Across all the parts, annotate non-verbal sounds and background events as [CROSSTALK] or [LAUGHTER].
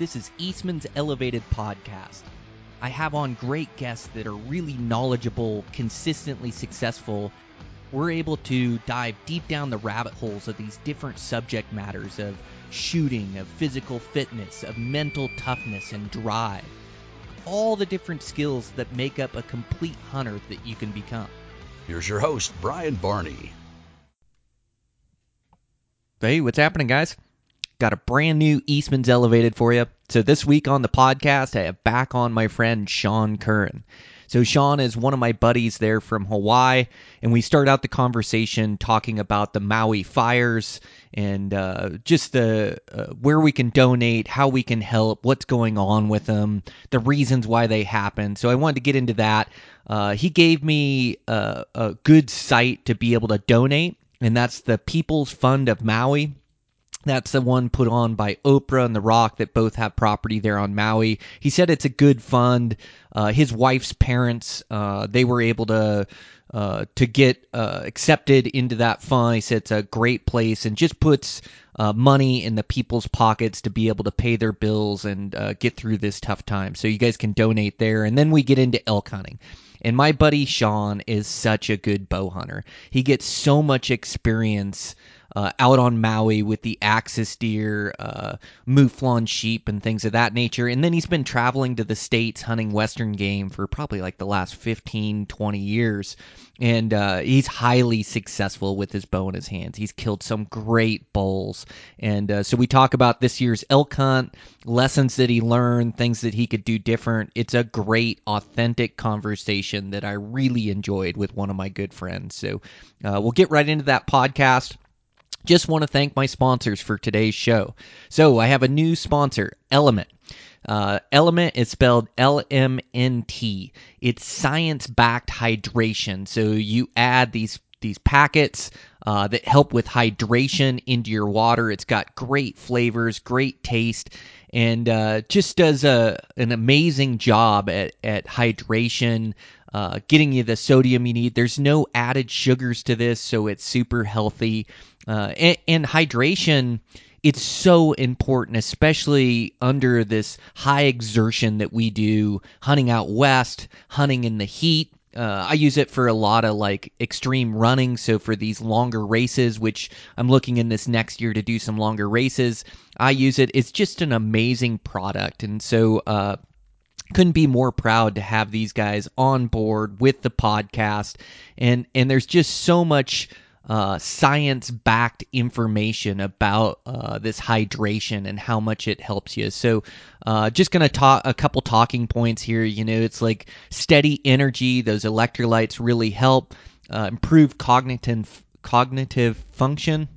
This is Eastman's Elevated Podcast. I have on great guests that are really knowledgeable, consistently successful. We're able to dive deep down the rabbit holes of these different subject matters of shooting, of physical fitness, of mental toughness and drive. All the different skills that make up a complete hunter that you can become. Here's your host, Brian Barney. Hey, what's happening, guys? Got a brand new Eastman's Elevated for you. So this week on the podcast, I have back on my friend Sean Curran. So Sean is one of my buddies there from Hawaii, and we start out the conversation talking about the Maui fires and uh, just the uh, where we can donate, how we can help, what's going on with them, the reasons why they happen. So I wanted to get into that. Uh, he gave me a, a good site to be able to donate, and that's the People's Fund of Maui. That's the one put on by Oprah and The Rock that both have property there on Maui. He said it's a good fund. Uh, his wife's parents, uh, they were able to uh, to get uh, accepted into that fund. He said it's a great place and just puts uh, money in the people's pockets to be able to pay their bills and uh, get through this tough time. So you guys can donate there, and then we get into elk hunting. And my buddy Sean is such a good bow hunter. He gets so much experience uh, out on Maui with the axis deer, uh, mouflon sheep, and things of that nature. And then he's been traveling to the States hunting Western game for probably like the last 15, 20 years. And uh, he's highly successful with his bow in his hands. He's killed some great bulls. And uh, so we talk about this year's elk hunt, lessons that he learned, things that he could do different. It's a great, authentic conversation that I really enjoyed with one of my good friends. So uh, we'll get right into that podcast. Just want to thank my sponsors for today's show. So I have a new sponsor, Element. Uh, Element is spelled L M N T. It's science backed hydration. So you add these these packets uh, that help with hydration into your water. It's got great flavors, great taste, and uh, just does a an amazing job at at hydration. Uh, getting you the sodium you need. There's no added sugars to this, so it's super healthy. Uh, and, and hydration it's so important, especially under this high exertion that we do hunting out west, hunting in the heat. Uh, I use it for a lot of like extreme running. So for these longer races, which I'm looking in this next year to do some longer races, I use it. It's just an amazing product, and so uh, couldn't be more proud to have these guys on board with the podcast. And and there's just so much uh, science backed information about uh, this hydration and how much it helps you. So, uh, just going to talk a couple talking points here. You know, it's like steady energy, those electrolytes really help uh, improve cognitive, cognitive function.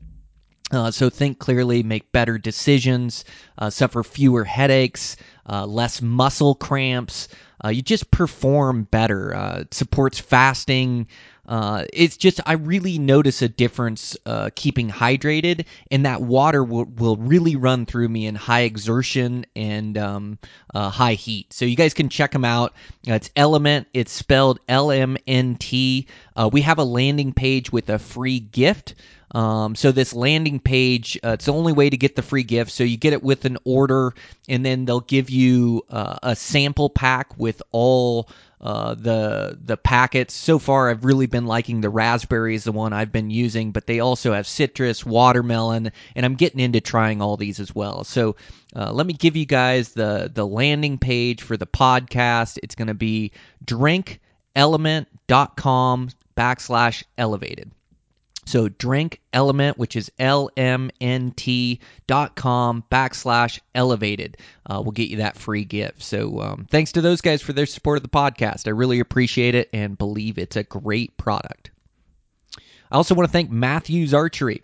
Uh, so think clearly, make better decisions, uh, suffer fewer headaches, less muscle cramps. you just perform better. it supports fasting, uh, it's just I really notice a difference uh, keeping hydrated, and that water will, will really run through me in high exertion and um, uh, high heat. So you guys can check them out. Uh, it's Element. It's spelled L M N T. Uh, we have a landing page with a free gift. Um, so this landing page, uh, it's the only way to get the free gift. So you get it with an order, and then they'll give you uh, a sample pack with all uh, the the packets. So far, I've really been liking the raspberry is the one I've been using, but they also have citrus, watermelon, and I'm getting into trying all these as well. So uh, let me give you guys the the landing page for the podcast. It's going to be drinkelement.com backslash elevated. So drink element, which is lmnt dot com backslash elevated, uh, will get you that free gift. So um, thanks to those guys for their support of the podcast. I really appreciate it and believe it's a great product. I also want to thank Mathews Archery.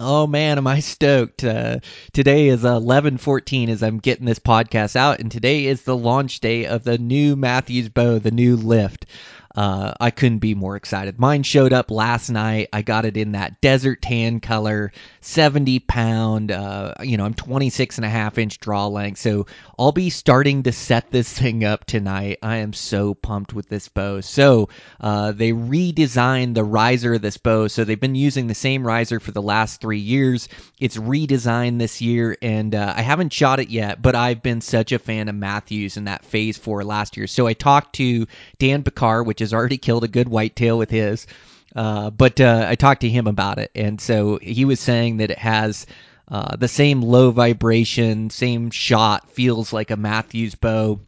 Oh man, am I stoked. Uh, today is 11:14 as I'm getting this podcast out and today is the launch day of the new Mathews bow, the new lift. Uh, I couldn't be more excited. Mine showed up last night. I got it in that desert tan color, 70 pound. Uh, you know, I'm 26 and a half inch draw length. So I'll be starting to set this [LAUGHS] thing up tonight. I am so pumped with this bow. So uh, they redesigned the riser of this bow. So they've been using the same riser for the last three years. It's redesigned this year, and uh, I haven't shot it yet, but I've been such a fan of Mathews in that phase four last year. So I talked to Dan Pickar, which has already killed a good whitetail with his. Uh, but uh, I talked to him about it, and so he was saying that it has uh, the same low vibration, same shot, feels like a Mathews bow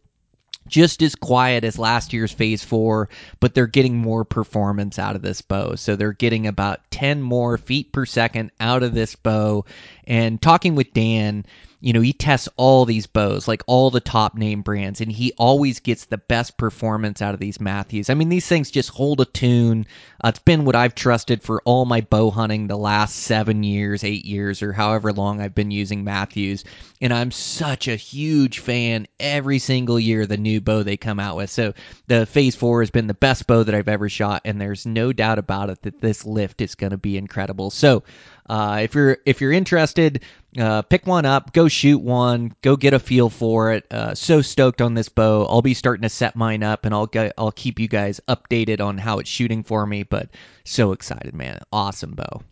just as quiet as last year's phase four, but they're getting more performance out of this bow. So they're getting about 10 more feet per second out of this bow. And talking with Dan, you know, he tests all these bows, like all the top name brands, and he always gets the best performance out of these Mathews. I mean, these things just hold a tune. Uh, it's been what I've trusted for all my bow hunting the last seven years, eight years, or however long I've been using Mathews. And I'm such a huge fan every single year, the new bow they come out with. So the Phase 4 has been the best bow that I've ever shot, and there's no doubt about it that this lift is going to be incredible. So, uh, if you're if you're interested, uh, pick one up, go shoot one, go get a feel for it. Uh, so stoked on this bow. I'll be starting to set mine up, and I'll get, I'll keep you guys updated on how it's shooting for me. But so excited, man! Awesome bow.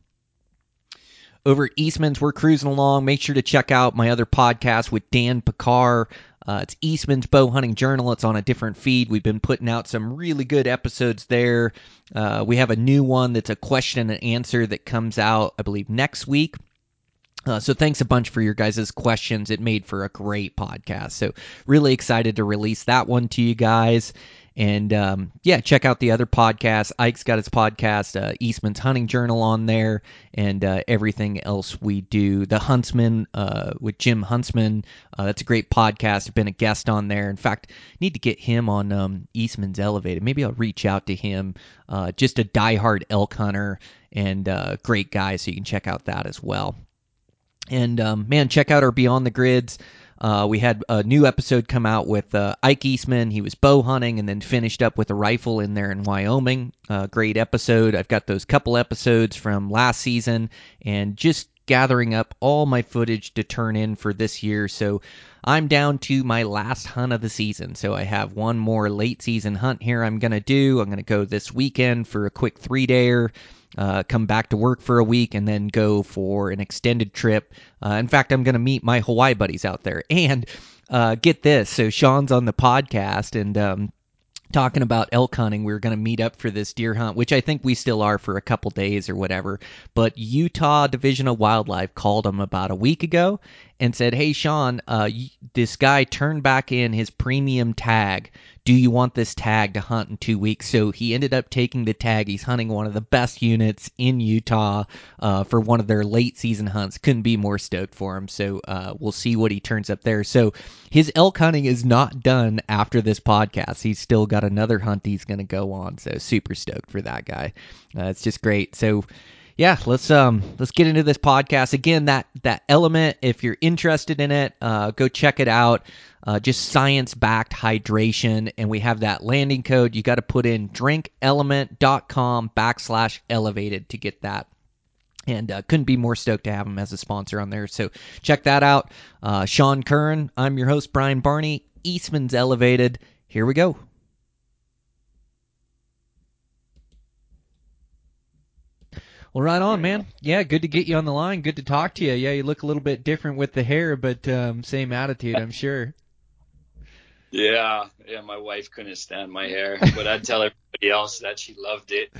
Over at Eastman's, we're cruising along. Make sure to check out my other podcast with Dan Pickar. Uh, it's Eastman's Bow Hunting Journal. It's on a different feed. We've been putting out some really good episodes there. Uh, we have a new one that's a question and answer that comes out, I believe, next week. Uh, so thanks a bunch for your guys' questions. It made for a great podcast. So really excited to release that one to you guys. And um, yeah, check out the other podcasts. Ike's got his podcast, uh, Eastman's Hunting Journal, on there, and uh, everything else we do. The Huntsman uh, with Jim Huntsman. Uh, that's a great podcast. I've been a guest on there. In fact, need to get him on um, Eastman's Elevated. Maybe I'll reach out to him. Uh, just a diehard elk hunter and uh, great guy. So you can check out that as well. And um, man, check out our Beyond the Grids. Uh, we had a new episode come out with uh, Ike Eastman. He was bow hunting and then finished up with a rifle in there in Wyoming. Uh, great episode. I've got those couple episodes from last season and just gathering up all my footage to turn in for this year. So I'm down to my last hunt of the season. So I have one more late season hunt here I'm going to do. I'm going to go this weekend for a quick three dayer uh, come back to work for a week, and then go for an extended trip. Uh, in fact, I'm going to meet my Hawaii buddies out there. And uh, get this so Sean's on the podcast, and um, talking about elk hunting. We were going to meet up for this deer hunt, which I think we still are for a couple days or whatever. But Utah Division of Wildlife called him about a week ago and said, "Hey, Sean, uh, this guy turned back in his premium tag. Do you want this tag to hunt in two weeks?" So he ended up taking the tag. He's hunting one of the best units in Utah uh, for one of their late season hunts. Couldn't be more stoked for him. So uh, we'll see what he turns up there. So his elk hunting is not done after this podcast. He's still got another hunt he's going to go on. So super stoked for that guy. Uh, it's just great. So yeah, let's um let's get into this podcast again. That that element, if you're interested in it, uh, go check it out. Uh, just science backed hydration, and we have that landing code. You got to put in drinkelement.com backslash elevated to get that. And uh, couldn't be more stoked to have him as a sponsor on there. So check that out. Uh, Sean Curran, I'm your host, Brian Barney. Eastman's Elevated. Here we go. Well, right on, man. Yeah, good to get you on the line. Good to talk to you. Yeah, you look a little bit different with the hair, but um, same attitude, I'm sure. Yeah, yeah. My wife couldn't stand my hair, but I'd tell everybody else that she loved it.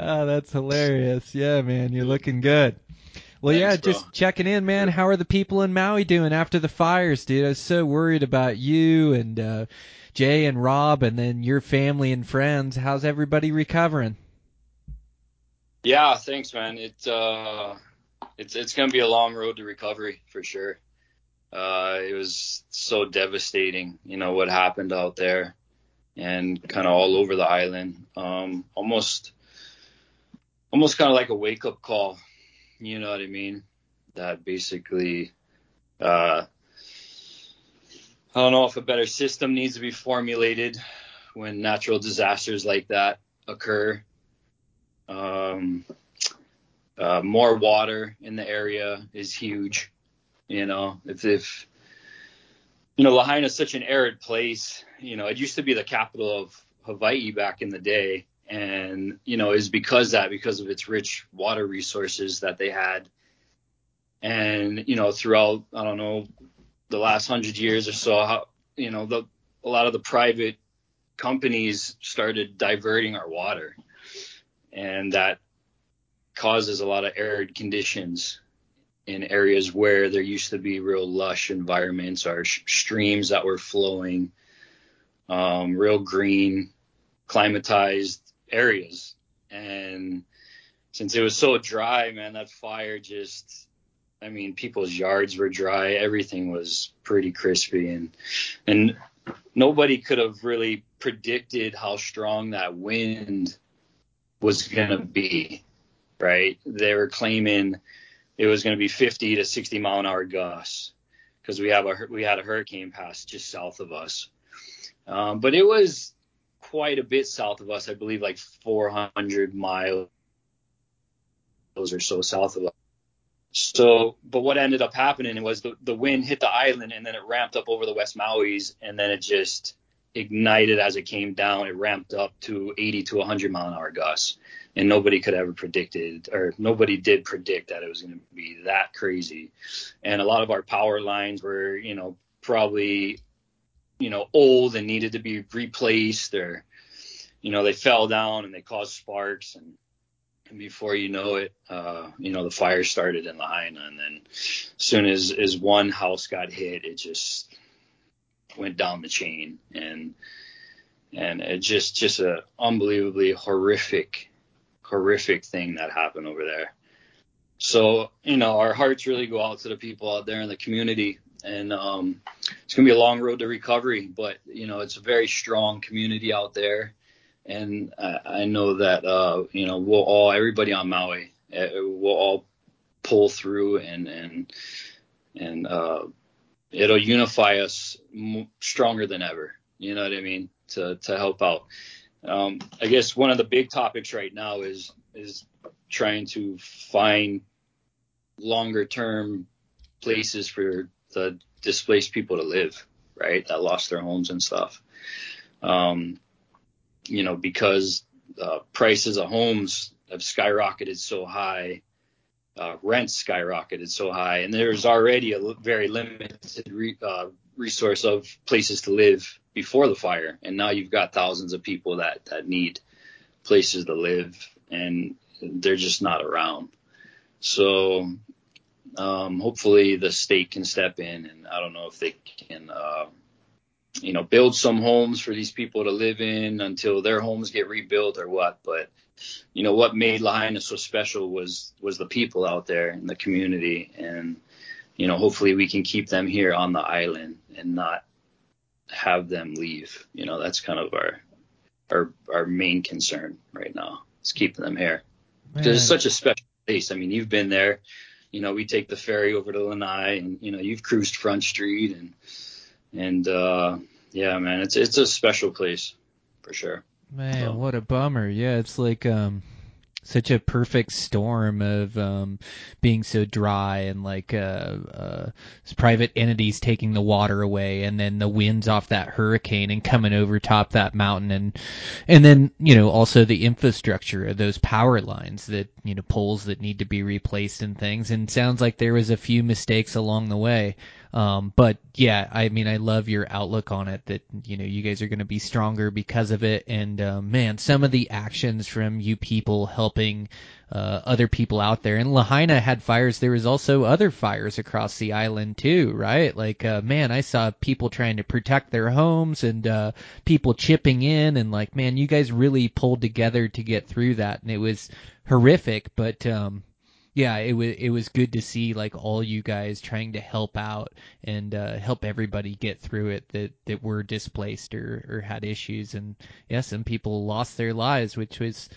oh, [LAUGHS] that's hilarious. Yeah, man, you're looking good. Well, Thanks, yeah, bro. just checking in, man. How are the people in Maui doing after the fires, dude? I was so worried about you and uh, Jay and Rob, and then your family and friends. How's everybody recovering? Yeah, thanks, man. It's uh, it's it's gonna be a long road to recovery for sure. Uh, it was so devastating, you know, what happened out there, and kind of all over the island. Um, almost, almost kind of like a wake up call. You know what I mean? That basically, uh, I don't know if a better system needs to be formulated when natural disasters like that occur. Um, uh, more water in the area is huge. You know, if, if you know Lahaina is such an arid place. You know, it used to be the capital of Hawaii back in the day, and you know is because that because of its rich water resources that they had and you know throughout i don't know the last hundred years or so how you know the a lot of the private companies started diverting our water and that causes a lot of arid conditions in areas where there used to be real lush environments or sh- streams that were flowing um, real green climatized areas. And since it was so dry, man, that fire just I mean, people's yards were dry, everything was pretty crispy and and nobody could have really predicted how strong that wind was going to be, right? They were claiming it was going to be 50 to 60 mile an hour gusts because we have a we had a hurricane pass just south of us. Um, but it was quite a bit south of us. I believe like 400 miles or so south of us. So, but what ended up happening was the, the wind hit the island and then it ramped up over the West Maui's and then it just ignited as it came down. It ramped up to 80 to 100 mile an hour gusts, and nobody could ever predicted, or nobody did predict that it was going to be that crazy. And a lot of our power lines were, you know, probably you know, old and needed to be replaced or, you know, they fell down and they caused sparks and, and before you know it, uh, you know, the fire started in Lahaina and then as soon as, as one house got hit, it just went down the chain and, and it just, just a unbelievably horrific, horrific thing that happened over there. So, you know, our hearts really go out to the people out there in the community and um, it's going to be a long road to recovery. But you know, it's a very strong community out there, and I, I know that uh, you know we'll all everybody on Maui uh, will all pull through and and and uh, it'll unify us stronger than ever. You know what I mean? To to help out. Um, I guess one of the big topics right now is is trying to find longer term places for the displaced people to live, right? That lost their homes and stuff. Um, you know, because uh, prices of homes have skyrocketed so high, uh, rents skyrocketed so high, and there's already a very limited re- uh, resource of places to live before the fire, and now you've got thousands of people that that need places to live, and they're just not around. So um, hopefully the state can step in, and I don't know if they can, uh, you know, build some homes for these people to live in until their homes get rebuilt or what. But you know what made Lahaina so special was was the people out there in the community, and you know hopefully we can keep them here on the island and not have them leave. You know that's kind of our our our main concern right now is keeping them here because it's such a special place. I mean, you've been there you know, we take the ferry over to Lanai and, you know, you've cruised Front Street and, and, uh, yeah, man, it's, it's a special place for sure. Man, so. what a bummer. Yeah. It's like, um, such a perfect storm of um, being so dry and like uh, uh, private entities taking the water away, and then the winds off that hurricane and coming over top that mountain, and and then you know also the infrastructure of those power lines that you know poles that need to be replaced and things. And sounds like there was a few mistakes along the way. Um, but yeah, I mean, I love your outlook on it that, you know, you guys are going to be stronger because of it. And, uh, man, some of the actions from you people helping, uh, other people out there. And Lahaina had fires. There was also other fires across the island too, right? Like, uh, man, I saw people trying to protect their homes and, uh, people chipping in and like, man, you guys really pulled together to get through that. And it was horrific, but, um, yeah, it was it was good to see like all you guys trying to help out and uh, help everybody get through it that that were displaced or or had issues and yeah, some people lost their lives, which was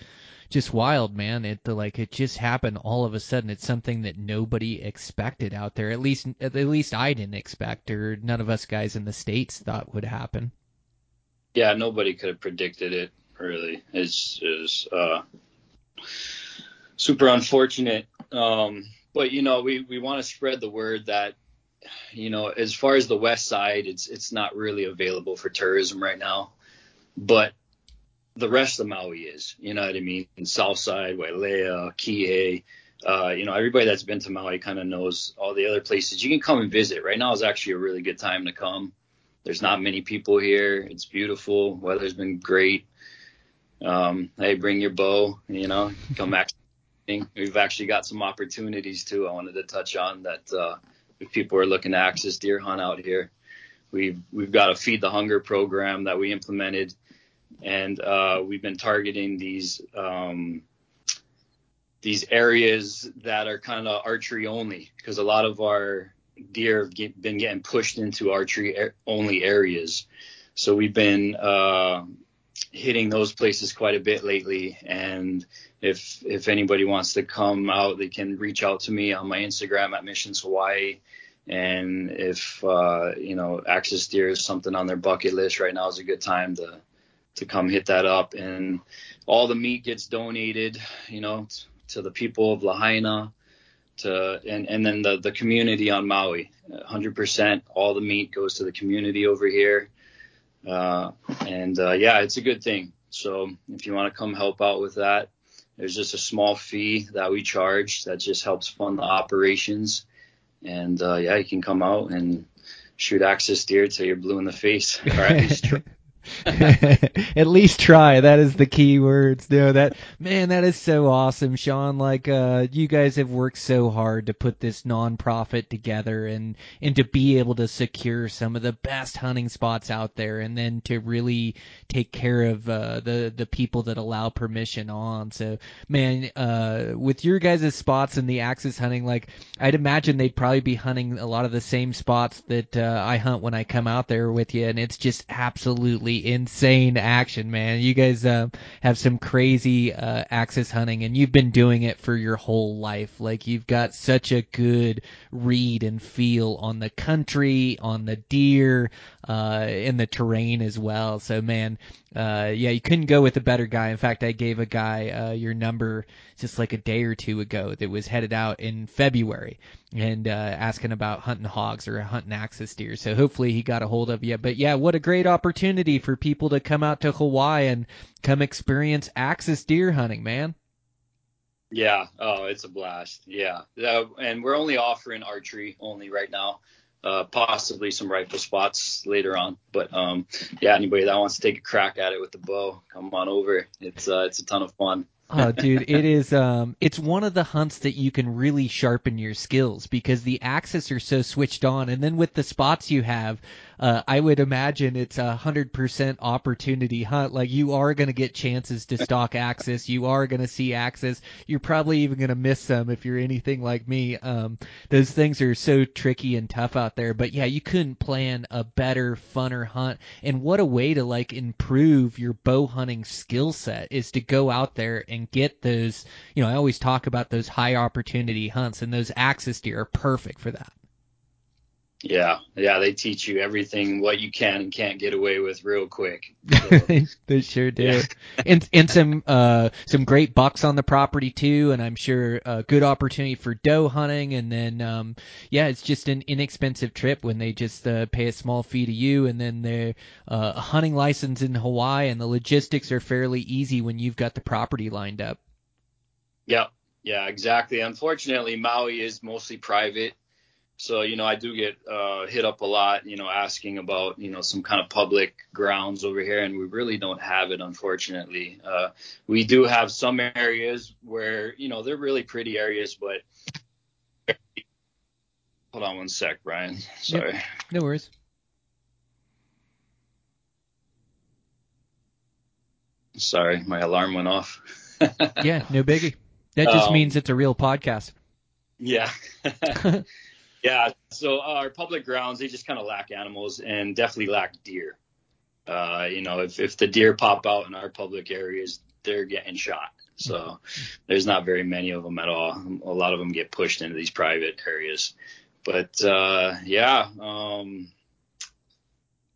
just wild, man. It like it just happened all of a sudden. It's something that nobody expected out there. At least at least I didn't expect, or none of us guys in the states thought would happen. Yeah, nobody could have predicted it. Really, it's is uh, super unfortunate. Um, but you know, we we want to spread the word that you know, as far as the west side, it's it's not really available for tourism right now. But the rest of Maui is, you know what I mean? And south side, Wailea, Kihei, uh, you know, everybody that's been to Maui kind of knows all the other places. You can come and visit. Right now is actually a really good time to come. There's not many people here. It's beautiful. Weather's been great. Um, hey, bring your bow. You know, come We've actually got some opportunities too. I wanted to touch on that. Uh, if people are looking to axis deer hunt out here, we've we've got a feed the hunger program that we implemented, and uh, we've been targeting these um, these areas that are kind of archery only because a lot of our deer have get, been getting pushed into archery only areas. So we've been uh, hitting those places quite a bit lately. And if if anybody wants to come out, they can reach out to me on my Instagram at Missions Hawaii. And if uh, you know axis deer is something on their bucket list right now, is a good time to to come hit that up. And all the meat gets donated, you know, to the people of Lahaina, to and and then the the community on Maui. 100% all the meat goes to the community over here. Uh, and uh, yeah, it's a good thing. So if you want to come help out with that, there's just a small fee that we charge that just helps fund the operations. And uh, yeah, you can come out and shoot axis deer till you're blue in the face, [LAUGHS] or at least try. [LAUGHS] At least try. That is the key words. No, that man, that is so awesome, Sean. Like, uh, you guys have worked so hard to put this nonprofit together and and to be able to secure some of the best hunting spots out there, and then to really take care of uh, the the people that allow permission on. So, man, uh, with your guys' spots and the access hunting, like, I'd imagine they'd probably be hunting a lot of the same spots that uh, I hunt when I come out there with you, and it's just absolutely insane action, man. You guys uh, have some crazy uh, access hunting, and you've been doing it for your whole life. Like you've got such a good read and feel on the country, on the deer, uh, in the terrain as well. So, man, uh, yeah, you couldn't go with a better guy. In fact, I gave a guy uh, your number just like a day or two ago that was headed out in February and uh, asking about hunting hogs or hunting axis deer. So hopefully he got a hold of you. But yeah, what a great opportunity for people to come out to Hawaii and come experience axis deer hunting, man. Yeah, oh, it's a blast. Yeah, uh, and we're only offering archery only right now uh, possibly some rifle spots later on. But um, yeah, anybody that wants to take a crack at it with the bow, come on over. It's uh, it's a ton of fun. Oh, dude, it is. Um, it's one of the hunts that you can really sharpen your skills because the axes are so switched on, and then with the spots you have, uh, I would imagine it's a hundred percent opportunity hunt. Like you are going to get chances to stalk axis. You are going to see axis. You're probably even going to miss some if you're anything like me. Um, those things are so tricky and tough out there. But yeah, you couldn't plan a better, funner hunt. And what a way to like improve your bow hunting skill set is to go out there and get those. You know, I always talk about those high opportunity hunts, and those axis deer are perfect for that. Yeah, yeah, they teach you everything what you can and can't get away with real quick. [LAUGHS] So, they sure do. Yeah. and and some uh some great bucks on the property too, and I'm sure a good opportunity for doe hunting. And then um yeah, it's just an inexpensive trip when they just uh, pay a small fee to you, and then they're uh, a hunting license in Hawaii, and the logistics are fairly easy when you've got the property lined up. Yeah, yeah, exactly. Unfortunately, Maui is mostly private so, you know, I do get uh, hit up a lot, you know, asking about, you know, some kind of public grounds over here, and we really don't have it, unfortunately. Uh, we do have some areas where, you know, they're really pretty areas, but hold on one sec, Brian. Sorry. Yep. No worries. Sorry, my alarm went off. yeah, no biggie. That just um, means it's a real podcast. Yeah. [LAUGHS] Yeah, so our public grounds they just kind of lack animals and definitely lack deer. Uh, you know, if if the deer pop out in our public areas, they're getting shot. So there's not very many of them at all. A lot of them get pushed into these private areas. But uh, yeah, um,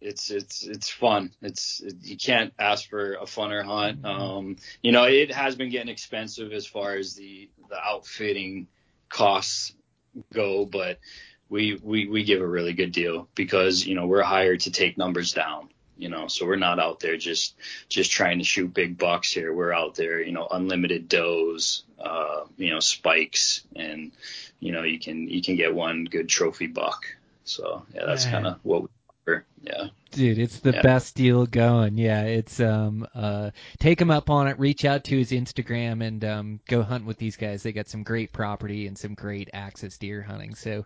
it's it's it's fun. It's it, you can't ask for a funner hunt. Mm-hmm. Um, you know, it has been getting expensive as far as the the outfitting costs go, but we we we give a really good deal because you know we're hired to take numbers down. You know, so we're not out there just just trying to shoot big bucks here. We're out there, you know, unlimited does, uh, you know, spikes, and you know you can you can get one good trophy buck. So yeah, that's kind of what we yeah. Dude, it's the yeah. best deal going. Yeah, it's um uh take him up on it, reach out to his Instagram and um go hunt with these guys. They got some great property and some great axis deer hunting. So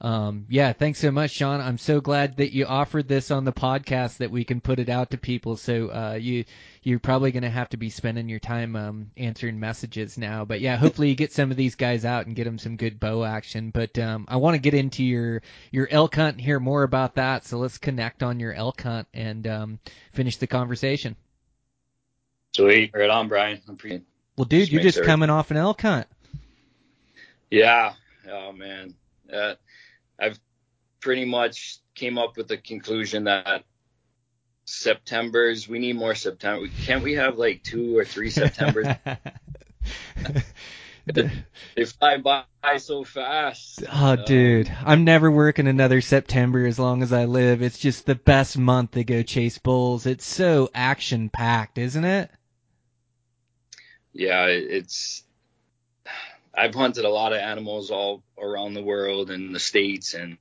um yeah, thanks so much, Sean. I'm so glad that you offered this on the podcast that we can put it out to people. So uh you you're probably going to have to be spending your time um, answering messages now. But yeah, hopefully you get some of these guys out and get them some good bow action. But um, I want to get into your your elk hunt and hear more about that. So let's connect on your elk hunt and um, finish the conversation. Sweet, right on, Brian. I'm pretty. Well, dude, you're just coming off an elk hunt. Yeah. Oh man, uh, I've pretty much came up with the conclusion that September's. We need more September. Can't we have like two or three Septembers? [LAUGHS] they fly by so fast. Oh, dude, I'm never working another September as long as I live. It's just the best month to go chase bulls. It's so action packed, isn't it? Yeah, it's. I've hunted a lot of animals all around the world and the states, and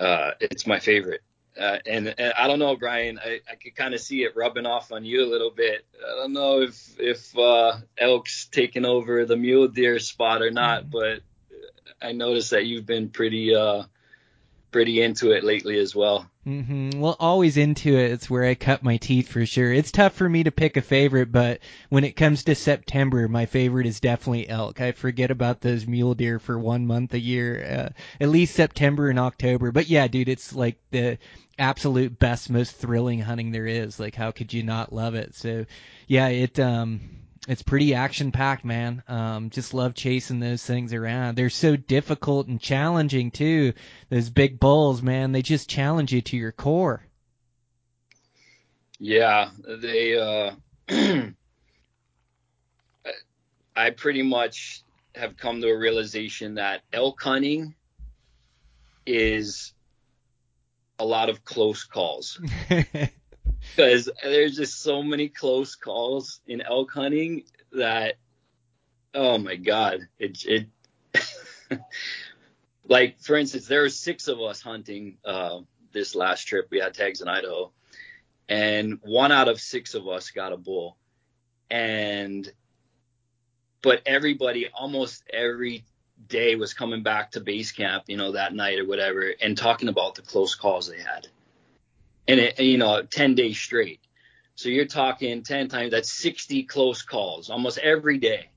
uh, it's my favorite. Uh, and, and, I don't know, Brian. I, I could kind of see it rubbing off on you a little bit. I don't know if if uh, elk's taking over the mule deer spot or not, mm-hmm. but I noticed that you've been pretty uh, pretty into it lately as well. Mm-hmm. Well, always into it. It's where I cut my teeth for sure. It's tough for me to pick a favorite, but when it comes to September, my favorite is definitely elk. I forget about those mule deer for one month a year, uh, at least September and October. But yeah, dude, it's like the absolute best, most thrilling hunting there is. Like, how could you not love it? So, yeah, it um, it's pretty action packed, man. Um, just love chasing those things around. They're so difficult and challenging too. Those big bulls, man, they just challenge you to your core. Yeah, they. uh [CLEARS THROAT] I pretty much have come to a realization that elk hunting is a lot of close calls. [LAUGHS] because there's just so many close calls in elk hunting that oh my god it it [LAUGHS] like for instance there were six of us hunting uh, this last trip. We had tags in idaho and one out of six of us got a bull. And but everybody almost every day was coming back to base camp you know that night or whatever and talking about the close calls they had and it, you know, 10 days straight. So you're talking 10 times, that's 60 close calls almost every day.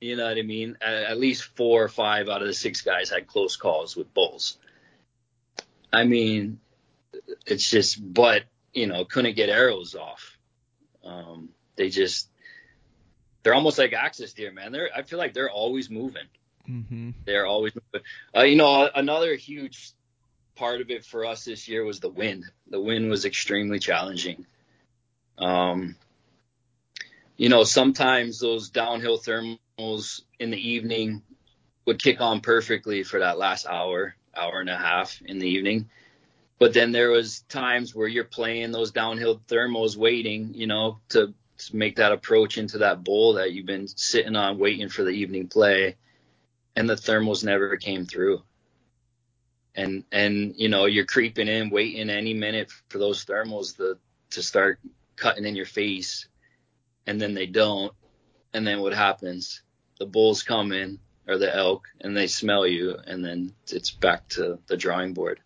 You know what I mean? At, at least four or five out of the six guys had close calls with bulls. I mean, it's just, but, you know, couldn't get arrows off. Um, they just, they're almost like axis deer, man. They're, I feel like they're always moving. Mm-hmm. They're always moving. Uh, you know, another huge part of it for us this year was the wind. The wind was extremely challenging. Um, you know, sometimes those downhill thermals in the evening would kick on perfectly for that last hour, hour and a half in the evening. But then there was times where you're playing those downhill thermals waiting, you know, to, to make that approach into that bowl that you've been sitting on waiting for the evening play. And the thermals never came through and and you know you're creeping in, waiting any minute for those thermals to to start cutting in your face, and then they don't, and then what happens? The bulls come in or the elk, and they smell you, and then it's back to the drawing board,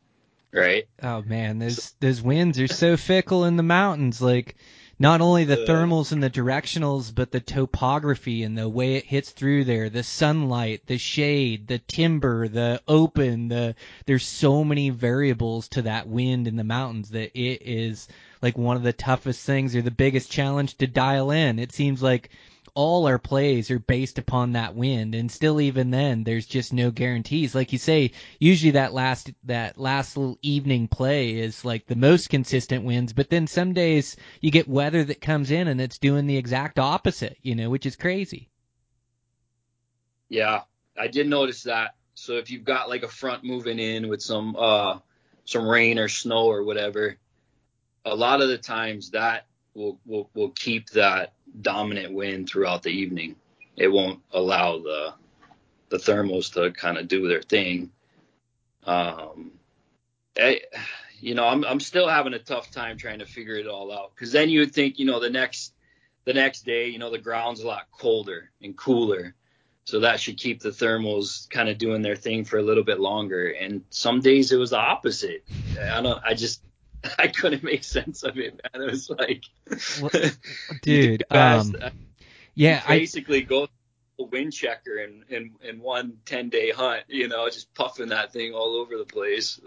right? Oh man, those those winds are so fickle in the mountains, like not only the thermals and the directionals, but the topography and the way it hits through there, the sunlight, the shade, the timber, the open, the there's so many variables to that wind in the mountains that it is like one of the toughest things or the biggest challenge to dial in. It seems like all our plays are based upon that wind, and still even then, there's just no guarantees. Like you say, usually that last that last little evening play is like the most consistent winds, but then some days you get weather that comes in and it's doing the exact opposite, you know, which is crazy. Yeah, I did notice that. So if you've got like a front moving in with some uh some rain or snow or whatever, a lot of the times that will will will keep that dominant wind throughout the evening. It won't allow the the thermals to kind of do their thing. Um, I, you know, I'm I'm still having a tough time trying to figure it all out because then you would think, you know, the next the next day, you know, the ground's a lot colder and cooler, so that should keep the thermals kind of doing their thing for a little bit longer. And some days it was the opposite. I don't, I just [LAUGHS] I couldn't make sense of it, man. It was like, well, [LAUGHS] dude, um, yeah, basically I, go wind checker in, in, in one 10 day hunt, you know, just puffing that thing all over the place.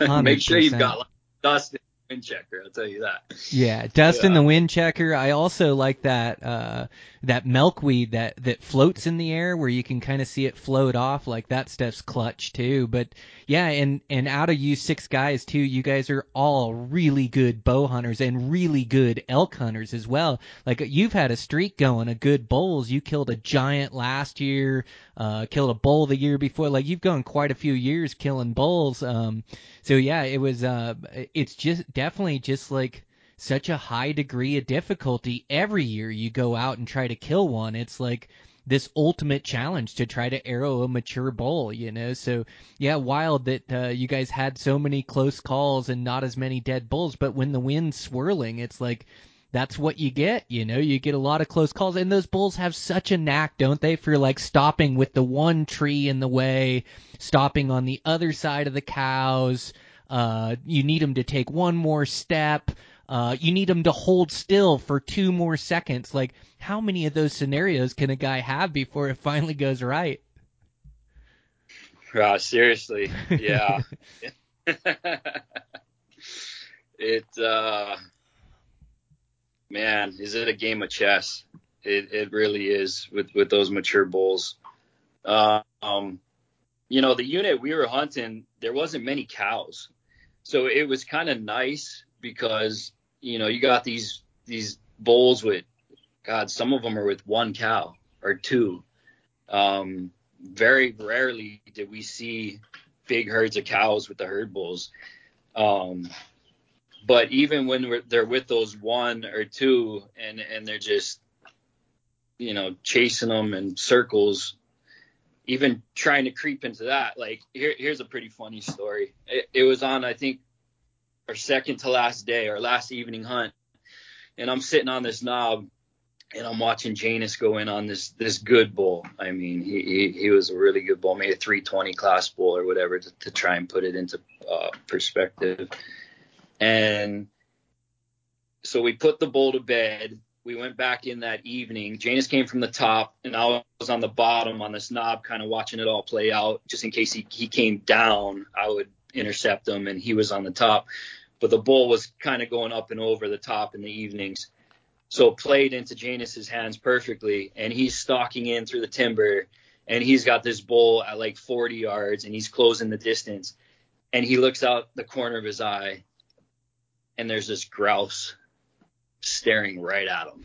Uh, [LAUGHS] make sure you've got like, dust in the wind checker. I'll tell you that. Yeah, dust yeah. in the wind checker. I also like that uh, that milkweed that that floats in the air where you can kind of see it float off. Like that stuff's clutch too. But yeah, and and out of you six guys too, you guys are all really good bow hunters and really good elk hunters as well. Like you've had a streak going of good bulls. You killed a giant last year. Uh, killed a bull the year before. Like you've gone quite a few years killing bulls. Um, so yeah, it was. Uh, it's just definitely just like such a high degree of difficulty every year you go out and try to kill one. It's like this ultimate challenge to try to arrow a mature bull, you know. So yeah, wild that uh, you guys had so many close calls and not as many dead bulls. But when the wind's swirling, it's like that's what you get, you know. You get a lot of close calls, and those bulls have such a knack, don't they, for like stopping with the one tree in the way, stopping on the other side of the cows. Uh, you need them to take one more step. Uh, you need them to hold still for two more seconds. Like, how many of those scenarios can a guy have before it finally goes right? Uh, seriously, yeah. [LAUGHS] it, uh, man, is it a game of chess? It, it really is with, with those mature bulls. Uh, um, you know, the unit we were hunting, there wasn't many cows. So it was kind of nice because you know, you got these these bulls with God, some of them are with one cow or two. Um, very rarely did we see big herds of cows with the herd bulls. Um, but even when they're with those one or two and and they're just you know chasing them in circles even trying to creep into that like here, here's a pretty funny story it, it was on i think our second to last day, our last evening hunt, and I'm sitting on this knob and I'm watching Janus go in on this this good bull. I mean, he he, he was a really good bull, made a 320 class bull or whatever to, to try and put it into uh, perspective. And so we put the bull to bed. We went back in that evening. Janus came from the top, and I was on the bottom on this knob, kind of watching it all play out. Just in case he, he came down, I would intercept him, and he was on the top but the bull was kind of going up and over the top in the evenings. So it played into Janus's hands perfectly, and he's stalking in through the timber, and he's got this bull at like 40 yards, and he's closing the distance, and he looks out the corner of his eye, and there's this grouse staring right at him,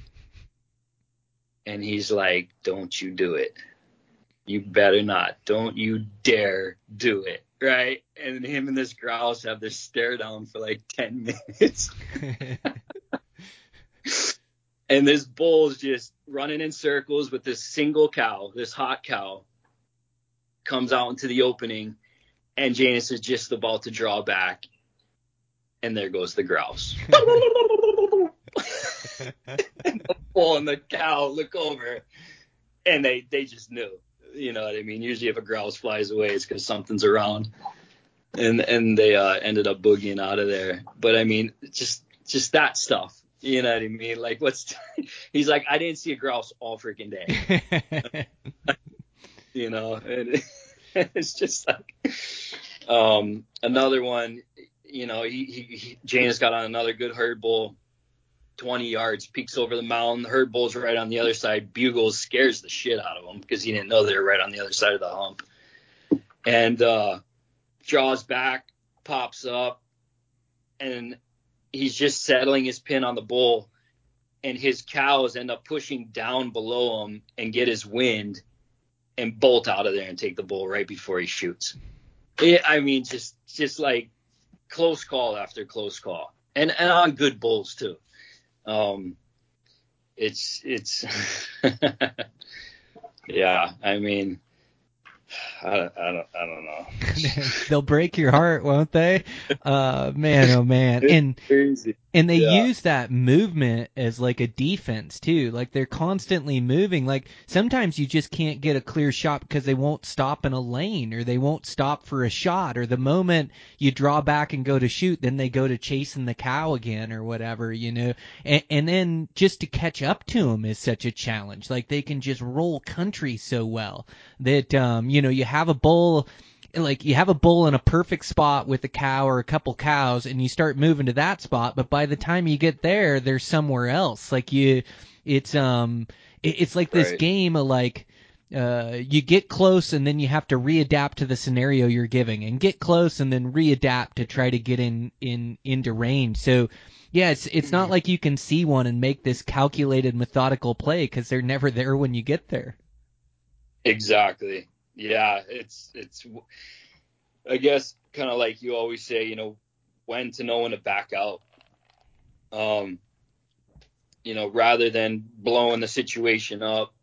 and he's like, "Don't you do it." You better not. Don't you dare do it right? And him and this grouse have this stare down for like 10 minutes. [LAUGHS] and this bull's just running in circles with this single cow, this hot cow, comes out into the opening, and Janus is just about to draw back. And there goes the grouse. [LAUGHS] [LAUGHS] and the bull and the cow look over, and they, they just knew you know what I mean? Usually if a grouse flies away, it's because something's around. And and they uh, ended up boogieing out of there. But I mean, just just that stuff. You know what I mean? Like what's [LAUGHS] he's like, I didn't see a grouse all freaking day. [LAUGHS] you know, and [LAUGHS] it's just like um another one, you know, he, he, he Janus got on another good herd bull 20 yards, peeks over the mound. The herd bull's right on the other side. Bugles scares the shit out of him because he didn't know they were right on the other side of the hump. And uh, draws back, pops up, and he's just settling his pin on the bull. And his cows end up pushing down below him and get his wind and bolt out of there and take the bull right before he shoots. It, I mean, just just like close call after close call, and and on good bulls too. Um, it's it's [LAUGHS] yeah. I mean, [SIGHS] I, I don't I don't know. [LAUGHS] They'll break your heart, won't they? [LAUGHS] Uh, man, oh man, and Crazy. and they Yeah. use that movement as like a defense too. Like they're constantly moving. Like sometimes you just can't get a clear shot because they won't stop in a lane or they won't stop for a shot or the moment you draw back and go to shoot, then they go to chasing the cow again or whatever, you know. And, and then just to catch up to them is such a challenge. Like they can just roll country so well that um you know you have a bull like you have a bull in a perfect spot with a cow or a couple cows and you start moving to that spot but by the time you get there they're somewhere else like you it's um it, it's like this Right. game of like uh, you get close and then you have to readapt to the scenario you're giving and get close and then readapt to try to get in in into range so yeah it's it's not like you can see one and make this calculated methodical play because they're never there when you get there Exactly. Yeah, it's it's I guess kind of like you always say, you know, when to know when to back out. Um you know, rather than blowing the situation up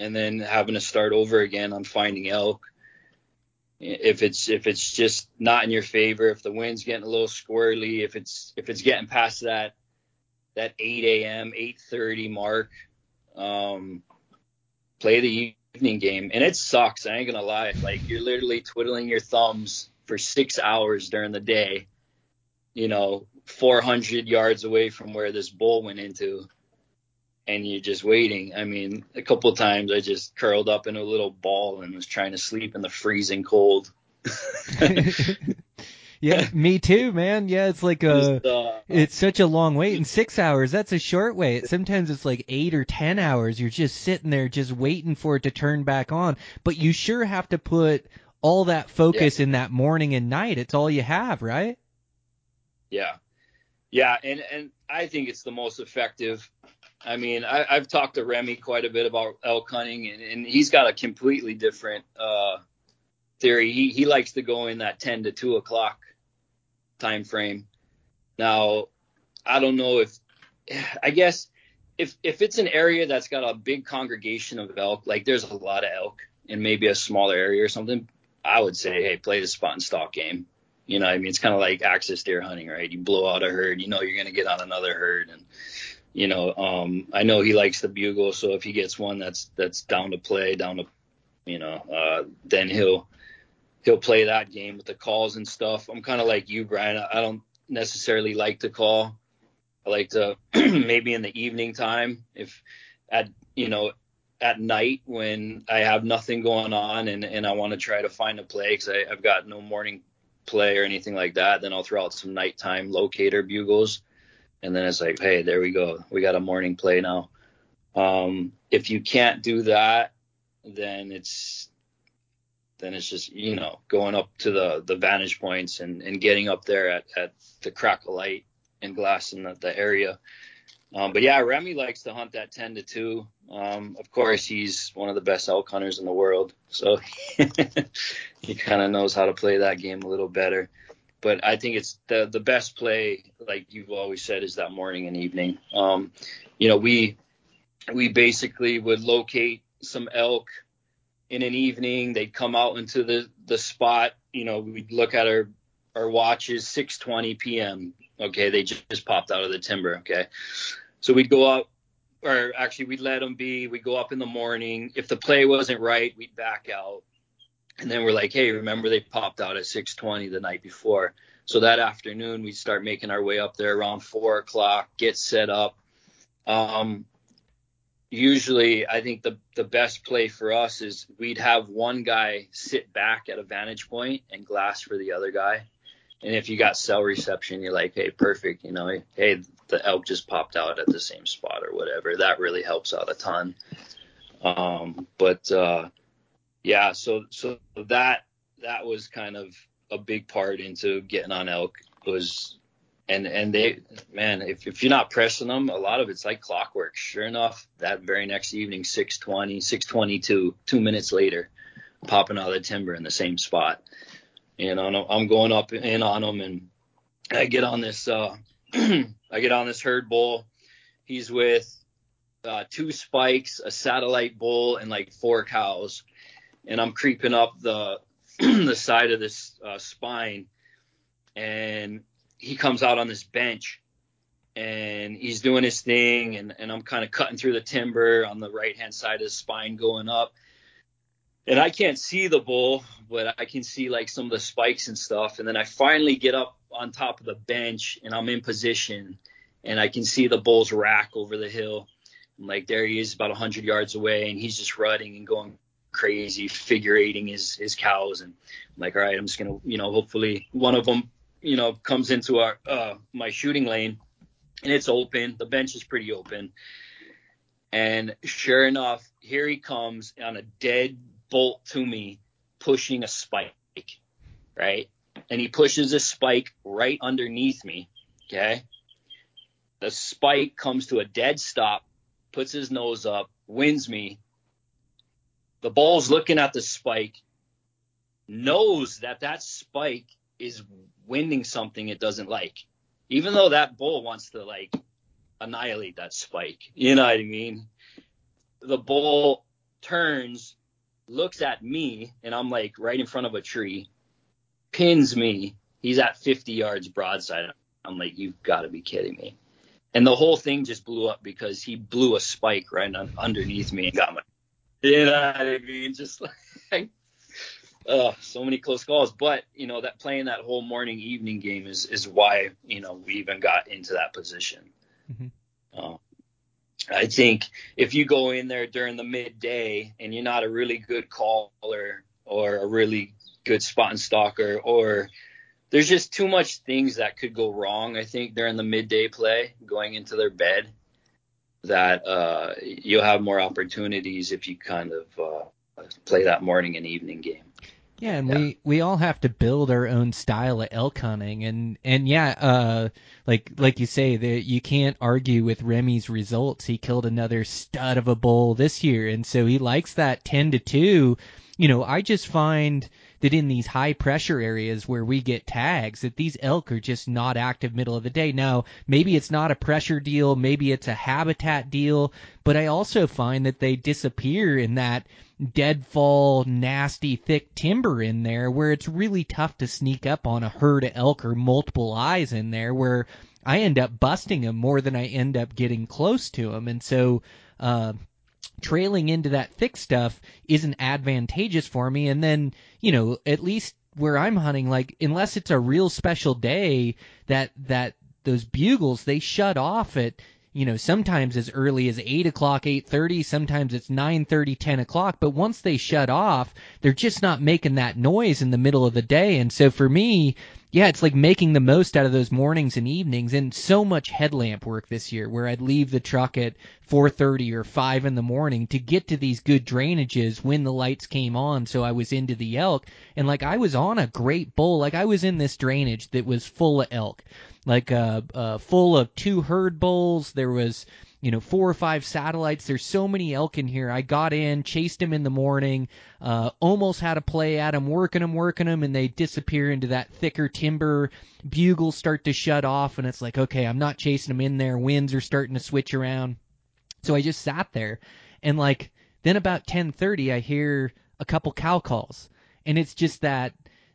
and then having to start over again on finding elk. If it's if it's just not in your favor, if the wind's getting a little squirrely, if it's if it's getting past that that 8 a.m. 8:30 mark, um, play the evening game and it sucks i ain't gonna lie. Like you're literally twiddling your thumbs for six hours during the day you know 400 yards away from where this bull went into and you're just waiting. I mean a couple times i just curled up in a little ball and was trying to sleep in the freezing cold [LAUGHS] [LAUGHS] yeah [LAUGHS] me too man yeah it's like a Just, uh, It's such a long wait. And six hours, that's a short wait. Sometimes it's like eight or ten hours. You're just sitting there just waiting for it to turn back on. But you sure have to put all that focus in that morning and night. It's all you have, right? Yeah, yeah, and and I think it's the most effective. I mean, I, I've talked to Remy quite a bit about elk hunting, and, and he's got a completely different uh, theory. He he likes to go in that 10 to 2 o'clock time frame. Now, I don't know if I guess if if it's an area that's got a big congregation of elk, like there's a lot of elk in maybe a smaller area or something, I would say, hey, play the spot and stalk game. You know, I mean, it's kind of like axis deer hunting, right? You blow out a herd, you know you're gonna get on another herd, and you know, um, I know he likes the bugle, so if he gets one that's that's down to play, down to, you know, uh, then he'll he'll play that game with the calls and stuff. I'm kind of like you, Brian. I don't necessarily like to call. I like to [CLEARS THROAT] maybe in the evening time, if at you know at night when I have nothing going on and and I want to try to find a play because I've got no morning play or anything like that, then I'll throw out some nighttime locator bugles, and then it's like, hey, there we go, we got a morning play now. Um, if you can't do that, then it's then it's just you know going up to the the vantage points and and getting up there at at the crack of light and glassing the, the area. Um, but yeah, Remy likes to hunt that 10 to 2. Um, of course, he's one of the best elk hunters in the world, so [LAUGHS] he kind of knows how to play that game a little better. But I think it's the the best play, like you've always said, is that morning and evening. Um, you know, we we basically would locate some elk in an evening. They'd come out into the the spot. You know, we'd look at our our watches, 6:20 p.m. Okay, they just, just popped out of the timber. Okay, so we'd go up, or actually we'd let them be. We'd go up in the morning. If the play wasn't right, we'd back out. And then we're like, hey, remember they popped out at 6:20 the night before. So that afternoon we'd start making our way up there around four o'clock, get set up. Um, usually, I think the the best play for us is we'd have one guy sit back at a vantage point and glass for the other guy. And if you got cell reception, you're like, hey, perfect. You know, hey, the elk just popped out at the same spot or whatever. That really helps out a ton. Um, but uh, yeah, so so that that was kind of a big part into getting on elk was and and they man if, if you're not pressing them a lot of it's like clockwork. Sure enough that very next evening 620 622 two minutes later popping out of the timber in the same spot. Know i'm going up in on them and i get on this uh [CLEARS THROAT] i get on this herd bull. He's with uh, two spikes a satellite bull and like four cows. And i'm creeping up the [CLEARS THROAT] the side of this uh, spine. And he comes out on this bench and he's doing his thing and, and I'm kind of cutting through the timber on the right hand side of his spine going up. And I can't see the bull, but I can see like some of the spikes and stuff. And then I finally get up on top of the bench and I'm in position and I can see the bull's rack over the hill. And like there he is about 100 yards away and he's just rutting and going crazy, figure eighting his, his cows. And I'm like, all right, I'm just going to, you know, hopefully one of them you know, comes into our uh, my shooting lane, and it's open. The bench is pretty open, and sure enough, here he comes on a dead bolt to me, pushing a spike, right? And he pushes a spike right underneath me. Okay. The spike comes to a dead stop, puts his nose up, wins me. The bull's looking at the spike, knows that that spike is winning something it doesn't like. Even though that bull wants to like annihilate that spike. You know what I mean? The bull turns, looks at me, and I'm like right in front of a tree, pins me. He's at 50 yards broadside. I'm like, you've got to be kidding me. And the whole thing just blew up because he blew a spike right un- underneath me and got my. You know what I mean? Just [LAUGHS] like uh, so many close calls. But you know that playing that whole morning evening game is is why you know we even got into that position. Mm-hmm. Uh, I think if you go in there during the midday and you're not a really good caller or a really good spot and stalker or there's just too much things that could go wrong. I think during the midday play, going into their bed, that uh, you'll have more opportunities if you kind of uh, play that morning and evening game. Yeah, and yeah. we we all have to build our own style of elk hunting, and and yeah, uh, like like you say, that you can't argue with Remy's results. He killed another stud of a bull this year, and so he likes that ten to two. You know, I just find that in these high pressure areas where we get tags that these elk are just not active middle of the day. Now, maybe it's not a pressure deal, maybe it's a habitat deal, but I also find that they disappear in that deadfall, nasty, thick timber in there where it's really tough to sneak up on a herd of elk or multiple eyes in there where I end up busting them more than I end up getting close to them. And so, uh, trailing into that thick stuff isn't advantageous for me. And then, you know, at least where I'm hunting, like unless it's a real special day, that that those bugles they shut off at you know sometimes as early as eight o'clock, eight thirty. Sometimes it's nine thirty, ten o'clock. But once they shut off, they're just not making that noise in the middle of the day. And so for me, yeah, it's like making the most out of those mornings and evenings and so much headlamp work this year where I'd leave the truck at 4:30 or 5 in the morning to get to these good drainages when the lights came on so I was into the elk. And like I was on a great bull. Like I was in this drainage that was full of elk. Like uh, uh full of two herd bulls. There was you know, four or five satellites. There's so many elk in here. I got in, chased them in the morning, uh, almost had a play at them, working them, working them, and they disappear into that thicker timber. Bugles start to shut off, and it's like, okay, I'm not chasing them in there. Winds are starting to switch around. So I just sat there, and like, then about 10:30, I hear a couple cow calls, and it's just that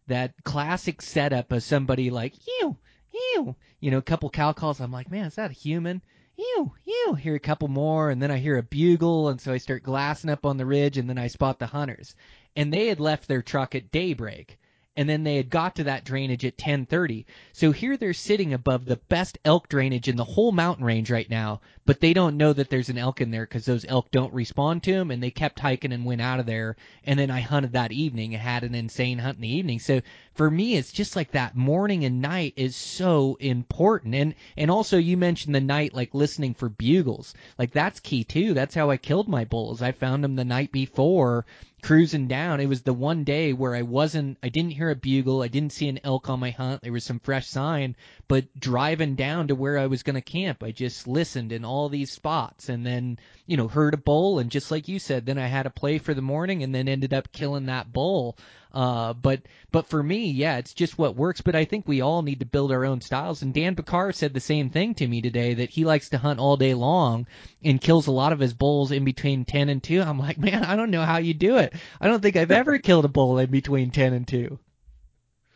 that classic setup of somebody like you, you, you know, a couple cow calls. I'm like, man, is that a human? Ew, ew, hear a couple more, and then I hear a bugle, and so I start glassing up on the ridge, and then I spot the hunters. And they had left their truck at daybreak, and then they had got to that drainage at 10:30. So here they're sitting above the best elk drainage in the whole mountain range right now, but they don't know that there's an elk in there because those elk don't respond to them, and they kept hiking and went out of there. And then I hunted that evening and had an insane hunt in the evening. So for me, it's just like that morning and night is so important. And and also you mentioned the night like listening for bugles, like that's key too. That's how I killed my bulls. I found them the night before cruising down. It was the one day where I wasn't, I didn't hear a bugle, I didn't see an elk on my hunt. There was some fresh sign, but driving down to where I was going to camp, I just listened in all these spots and then, you know, heard a bull and just like you said, then I had a play for the morning and then ended up killing that bull. Uh, but but for me, yeah, it's just what works. But I think we all need to build our own styles. And Dan Pickar said the same thing to me today that he likes to hunt all day long and kills a lot of his bulls in between ten and two. I'm like, [LAUGHS] man, I don't know how you do it. I don't think I've ever killed a bull in between ten and two.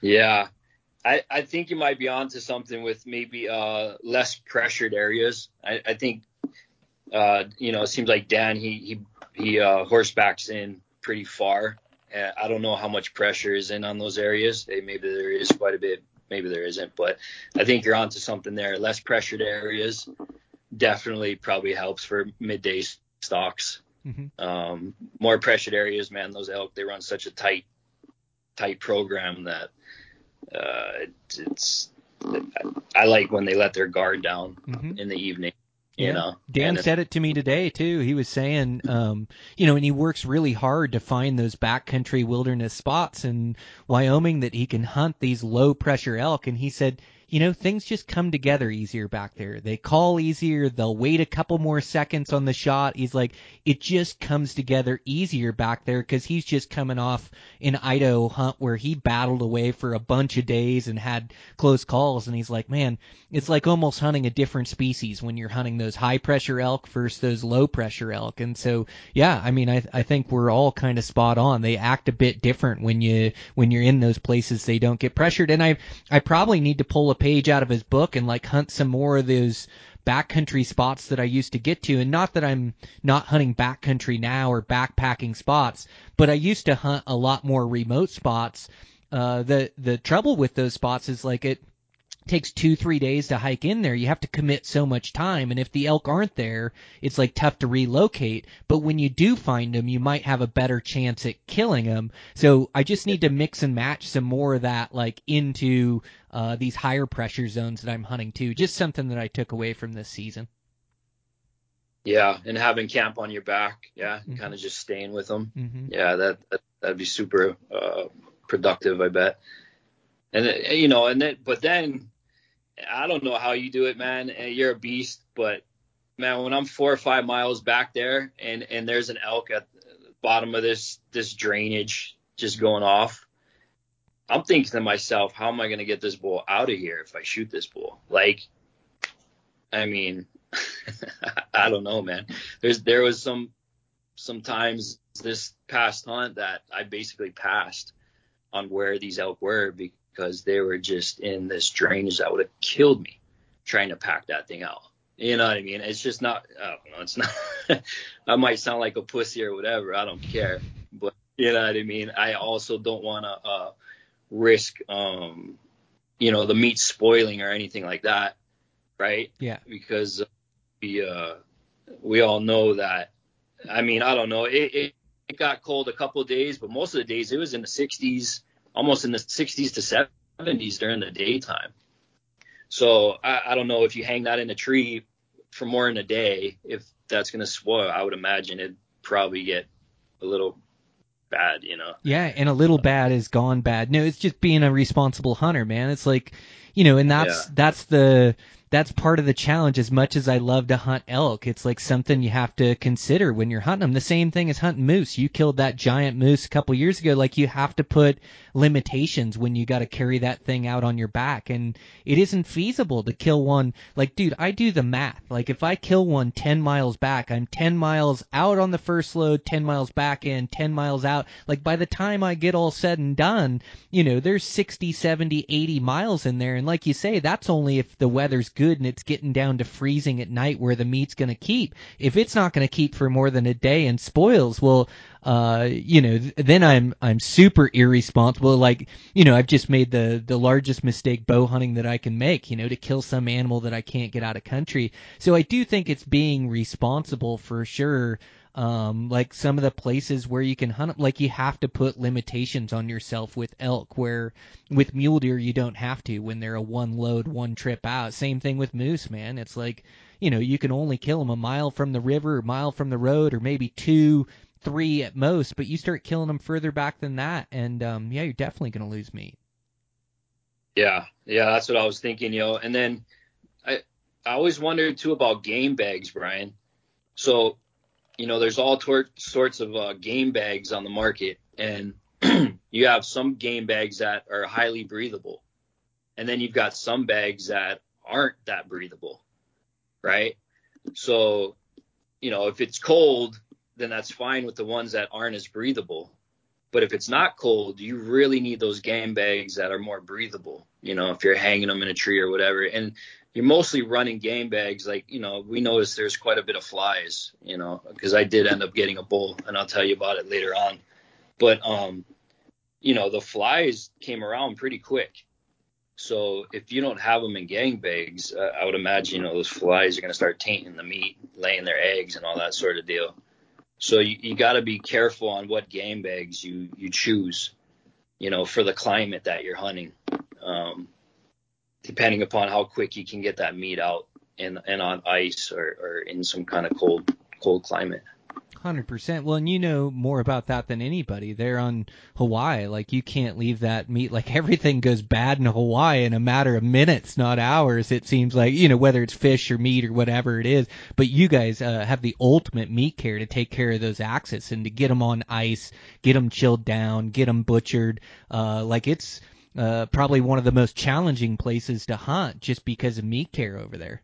Yeah, I, I think you might be onto something with maybe uh, less pressured areas. I, I think uh, you know it seems like Dan he he he uh, horsebacks in pretty far uh, I don't know how much pressure is in on those areas. Maybe there is quite a bit, maybe there isn't, but I think you're onto something there. Less pressured areas definitely probably helps for midday stocks. Mm-hmm. Um, more pressured areas, man. Those elk they run such a tight, tight program that uh, it's. I like when they let their guard down mm-hmm. in the evening. You yeah. know, Dan said it to me today too. He was saying, um, you know, and he works really hard to find those backcountry wilderness spots in Wyoming that he can hunt these low pressure elk. And he said you know, things just come together easier back there. They call easier. They'll wait a couple more seconds on the shot. He's like, it just comes together easier back there because he's just coming off an Idaho hunt where he battled away for a bunch of days and had close calls. And he's like, man, it's like almost hunting a different species when you're hunting those high pressure elk versus those low pressure elk. And so, yeah, I mean, I, I think we're all kind of spot on. They act a bit different when you, when you're in those places they don't get pressured. And I, I probably need to pull a page out of his book and like hunt some more of those backcountry spots that I used to get to. And not that I'm not hunting backcountry now or backpacking spots, but I used to hunt a lot more remote spots. Uh, the the trouble with those spots is like it takes two three days to hike in there you have to commit so much time and if the elk aren't there it's like tough to relocate. But when you do find them you might have a better chance at killing them so i just need to mix and match some more of that like into uh, these higher pressure zones that i'm hunting too. Just something that i took away from this season. Yeah and having camp on your back yeah mm-hmm. kind of just staying with them mm-hmm. yeah that, that that'd be super uh, productive i bet. And you know and then but then I don't know how you do it, man. Eh, you're a beast, but man, when I'm four or five miles back there and and there's an elk at the bottom of this this drainage just going off, I'm thinking to myself, how am I going to get this bull out of here if I shoot this bull? Like, I mean, [LAUGHS] I don't know, man. There's there was some sometimes this past hunt that I basically passed on where these elk were because they were just in this drainage that would have killed me trying to pack that thing out. You know what I mean? It's just not. I don't know. It's not. [LAUGHS] I might sound like a pussy or whatever. I don't care. But you know what I mean. I also don't want to uh, risk, um, you know, the meat spoiling or anything like that, right? Yeah. Because we uh, we all know that. I mean, I don't know. It, it, it got cold a couple of days, but most of the days it was in the 60s almost in the 60s to 70s during the daytime. So I, I don't know if you hang that in a tree for more than a day, if that's going to spoil. I would imagine it'd probably get a little bad, you know. Yeah, and a little bad is gone bad. No, it's just being a responsible hunter, man. It's like, you know, and that's yeah. that's the that's part of the challenge as much as I love to hunt elk. It's like something you have to consider when you're hunting them. The same thing as hunting moose. You killed that giant moose a couple years ago. Like you have to put limitations when you got to carry that thing out on your back. And it isn't feasible to kill one. Like, dude, I do the math. Like if I kill one 10 miles back, I'm 10 miles out on the first load, 10 miles back in, 10 miles out. Like by the time I get all said and done, you know, there's 60, 70, 80 miles in there. And like you say, that's only if the weather's good and it's getting down to freezing at night where the meat's going to keep. If it's not going to keep for more than a day and spoils, well, uh, you know, then I'm I'm super irresponsible. Like, you know, I've just made the the largest mistake bow hunting that I can make. You know, to kill some animal that I can't get out of country. So I do think it's being responsible for sure Um, like some of the places where you can hunt like you have to put limitations on yourself with elk, where with mule deer you don't have to when they're a one load, one trip out. Same thing with moose, man. It's like, you know, you can only kill them a mile from the river, a mile from the road, or maybe two, three at most, but you start killing them further back than that, and um, yeah, you're definitely going to lose meat. Yeah, yeah, that's what I was thinking, yo. And then I I always wondered too about game bags, Brian. So, you know, there's all tor- sorts of uh, game bags on the market, and [CLEARS THROAT] you have some game bags that are highly breathable, and then you've got some bags that aren't that breathable, right? So, you know, if it's cold, then that's fine with the ones that aren't as breathable. But if it's not cold, you really need those game bags that are more breathable. You know, if you're hanging them in a tree or whatever, and you're mostly running game bags. Like, you know, we noticed there's quite a bit of flies. You know, because I did end up getting a bull, and I'll tell you about it later on. But um, you know, the flies came around pretty quick. So if you don't have them in game bags, uh, I would imagine you know those flies are going to start tainting the meat, laying their eggs, and all that sort of deal. So you, you got to be careful on what game bags you you choose, you know, for the climate that you're hunting, um, depending upon how quick you can get that meat out and and on ice or, or in some kind of cold cold climate. Hundred percent. Well, and you know more about that than anybody. They're on Hawaii. Like you can't leave that meat. Like everything goes bad in Hawaii in a matter of minutes, not hours. It seems like you know whether it's fish or meat or whatever it is. But you guys uh, have the ultimate meat care to take care of those axes and to get them on ice, get them chilled down, get them butchered. Uh, like it's uh, probably one of the most challenging places to hunt just because of meat care over there.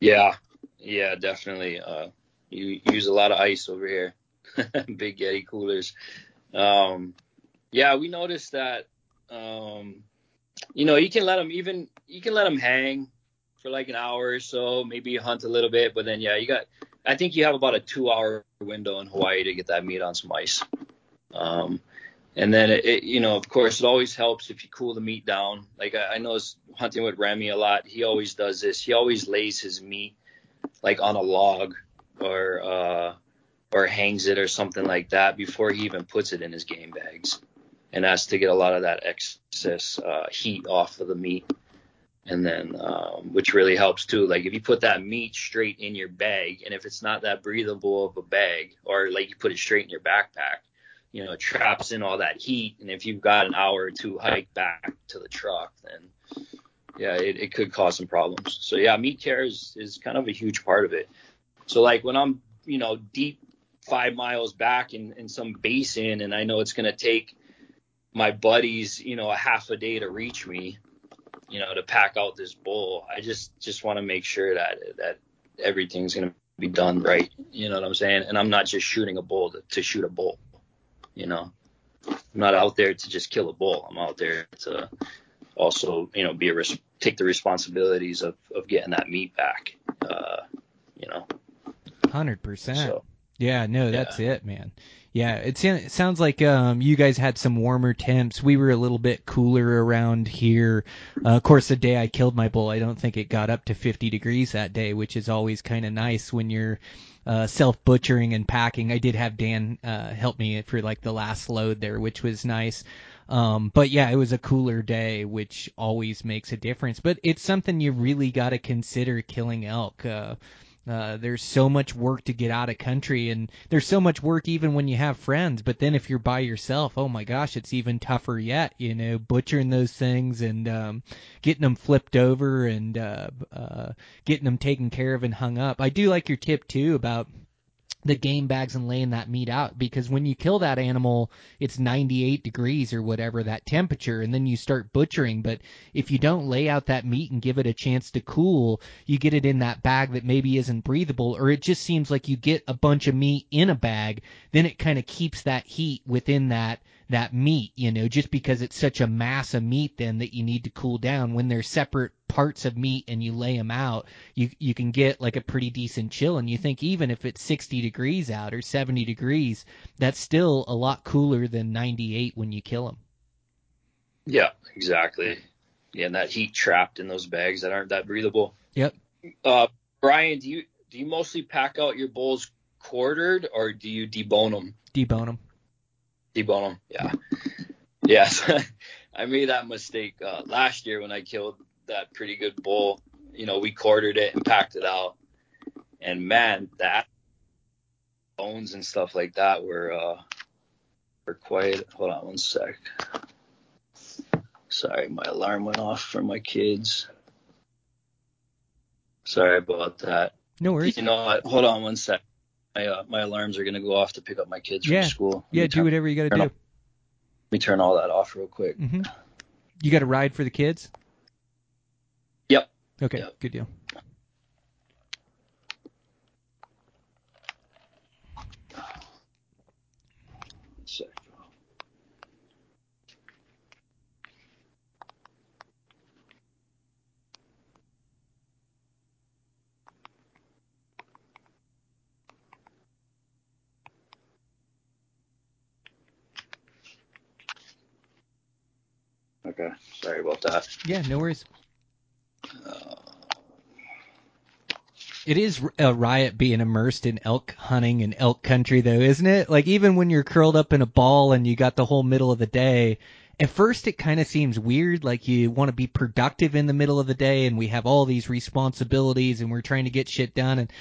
Yeah, yeah, definitely. Uh, you use a lot of ice over here, [LAUGHS] big Yeti coolers. Um, yeah, we noticed that. Um, you know, you can let them even you can let them hang for like an hour or so, maybe hunt a little bit, but then yeah, you got. I think you have about a two-hour window in Hawaii to get that meat on some ice. Um, and then it, it, you know, of course, it always helps if you cool the meat down. Like I, I know hunting with Remy a lot. He always does this. He always lays his meat like on a log or uh, or hangs it or something like that before he even puts it in his game bags, and that's to get a lot of that excess uh, heat off of the meat, and then um, which really helps too. Like if you put that meat straight in your bag, and if it's not that breathable of a bag, or like you put it straight in your backpack, you know, traps in all that heat, and if you've got an hour or two hike back to the truck, then yeah, it, it could cause some problems. So yeah, meat care is, is kind of a huge part of it. So like when I'm, you know, deep five miles back in, in some basin and I know it's going to take my buddies, you know, a half a day to reach me, you know, to pack out this bull, I just, just want to make sure that, that everything's going to be done right. You know what I'm saying? And I'm not just shooting a bull to, to shoot a bull, you know, I'm not out there to just kill a bull. I'm out there to also, you know, be a, res- take the responsibilities of, of getting that meat back, uh, you know. Hundred percent. Yeah, no, that's yeah. it, man. Yeah, it, it sounds like um, you guys had some warmer temps. We were a little bit cooler around here. Uh, of course, the day I killed my bull, I don't think it got up to 50 degrees that day, which is always kind of nice when you're uh, self butchering and packing. I did have Dan uh, help me for like the last load there, which was nice. Um, but yeah, it was a cooler day, which always makes a difference. But it's something you really got to consider killing elk. Uh, uh, there's so much work to get out of country, and there's so much work even when you have friends. But then if you're by yourself, oh my gosh, it's even tougher yet. You know, butchering those things and um, getting them flipped over and uh, uh, getting them taken care of and hung up. I do like your tip too about the game bags and laying that meat out because when you kill that animal it's 98 degrees or whatever that temperature and then you start butchering. But if you don't lay out that meat and give it a chance to cool you get it in that bag that maybe isn't breathable or it just seems like you get a bunch of meat in a bag then it kind of keeps that heat within that that meat, you know, just because it's such a mass of meat then that you need to cool down. When they're separate parts of meat and you lay them out, you you can get like a pretty decent chill. And you think even if it's 60 degrees out or 70 degrees, that's still a lot cooler than 98 when you kill them. Yeah, exactly. Yeah, and that heat trapped in those bags that aren't that breathable. Yep. Uh, Brian, do you do you mostly pack out your bulls quartered or do you debone them? Debone them. Debone them. Yeah. Yes. [LAUGHS] I made that mistake uh, last year when I killed that pretty good bull. You know, we quartered it and packed it out, and man, that bones and stuff like that were uh, were quite. Hold on one sec. Sorry, my alarm went off for my kids. Sorry about that. No worries. You know what? Hold on one sec. My uh, my alarms are gonna go off to pick up my kids Yeah. from school. Yeah, do turn- whatever you got to do. off- Let me turn all that off real quick. hmm You got a ride for the kids? Yep. Okay, Yep. good deal. Sec. Okay, sorry about that. Yeah, no worries. It is a riot being immersed in elk hunting and elk country, though, isn't it? Like even when you're curled up in a ball and you got the whole middle of the day, at first it kind of seems weird. Like you want to be productive in the middle of the day, and we have all these responsibilities, and we're trying to get shit done. And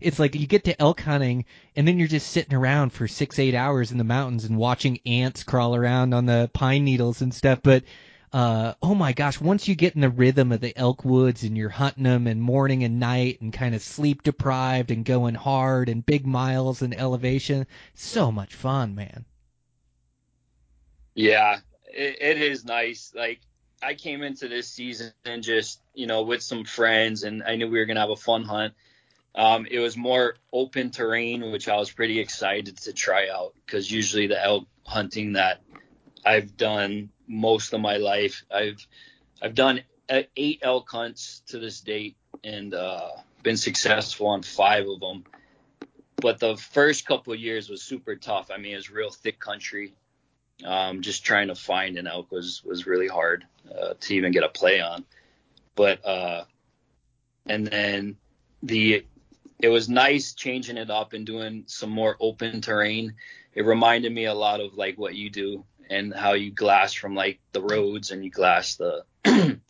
it's like you get to elk hunting, and then you're just sitting around for six, eight hours in the mountains and watching ants crawl around on the pine needles and stuff. But uh, oh my gosh, once you get in the rhythm of the elk woods and you're hunting them and morning and night and kind of sleep deprived and going hard and big miles and elevation, so much fun, man. Yeah, it, it is nice. Like I came into this season and just you know with some friends, and I knew we were gonna have a fun hunt. Um, it was more open terrain, which I was pretty excited to try out because usually the elk hunting that I've done most of my life, I've I've done uh, eight elk hunts to this date and uh, been successful on five of them. But the first couple of years was super tough. I mean, it was real thick country um, just trying to find an elk was was really hard uh, to even get a play on. But uh, and then the it was nice changing it up and doing some more open terrain. It reminded me a lot of like what you do and how you glass from like the roads and you glass the [CLEARS THROAT]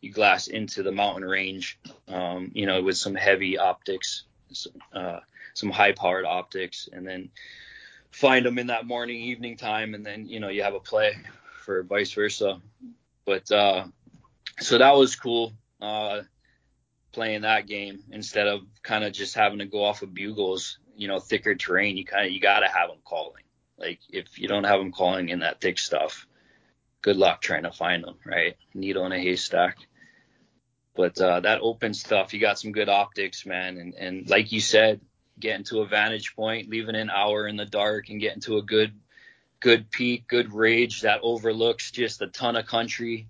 you glass into the mountain range. Um, you know, with some heavy optics, some, uh, some high powered optics, and then find them in that morning evening time and then you know you have a play for vice versa but uh so that was cool uh playing that game instead of kind of just having to go off of bugles you know thicker terrain you kind of you got to have them calling like if you don't have them calling in that thick stuff good luck trying to find them right? Needle in a haystack. But uh that open stuff you got some good optics man. And and like you said getting to a vantage point, leaving an hour in the dark and getting to a good good peak, good ridge that overlooks just a ton of country.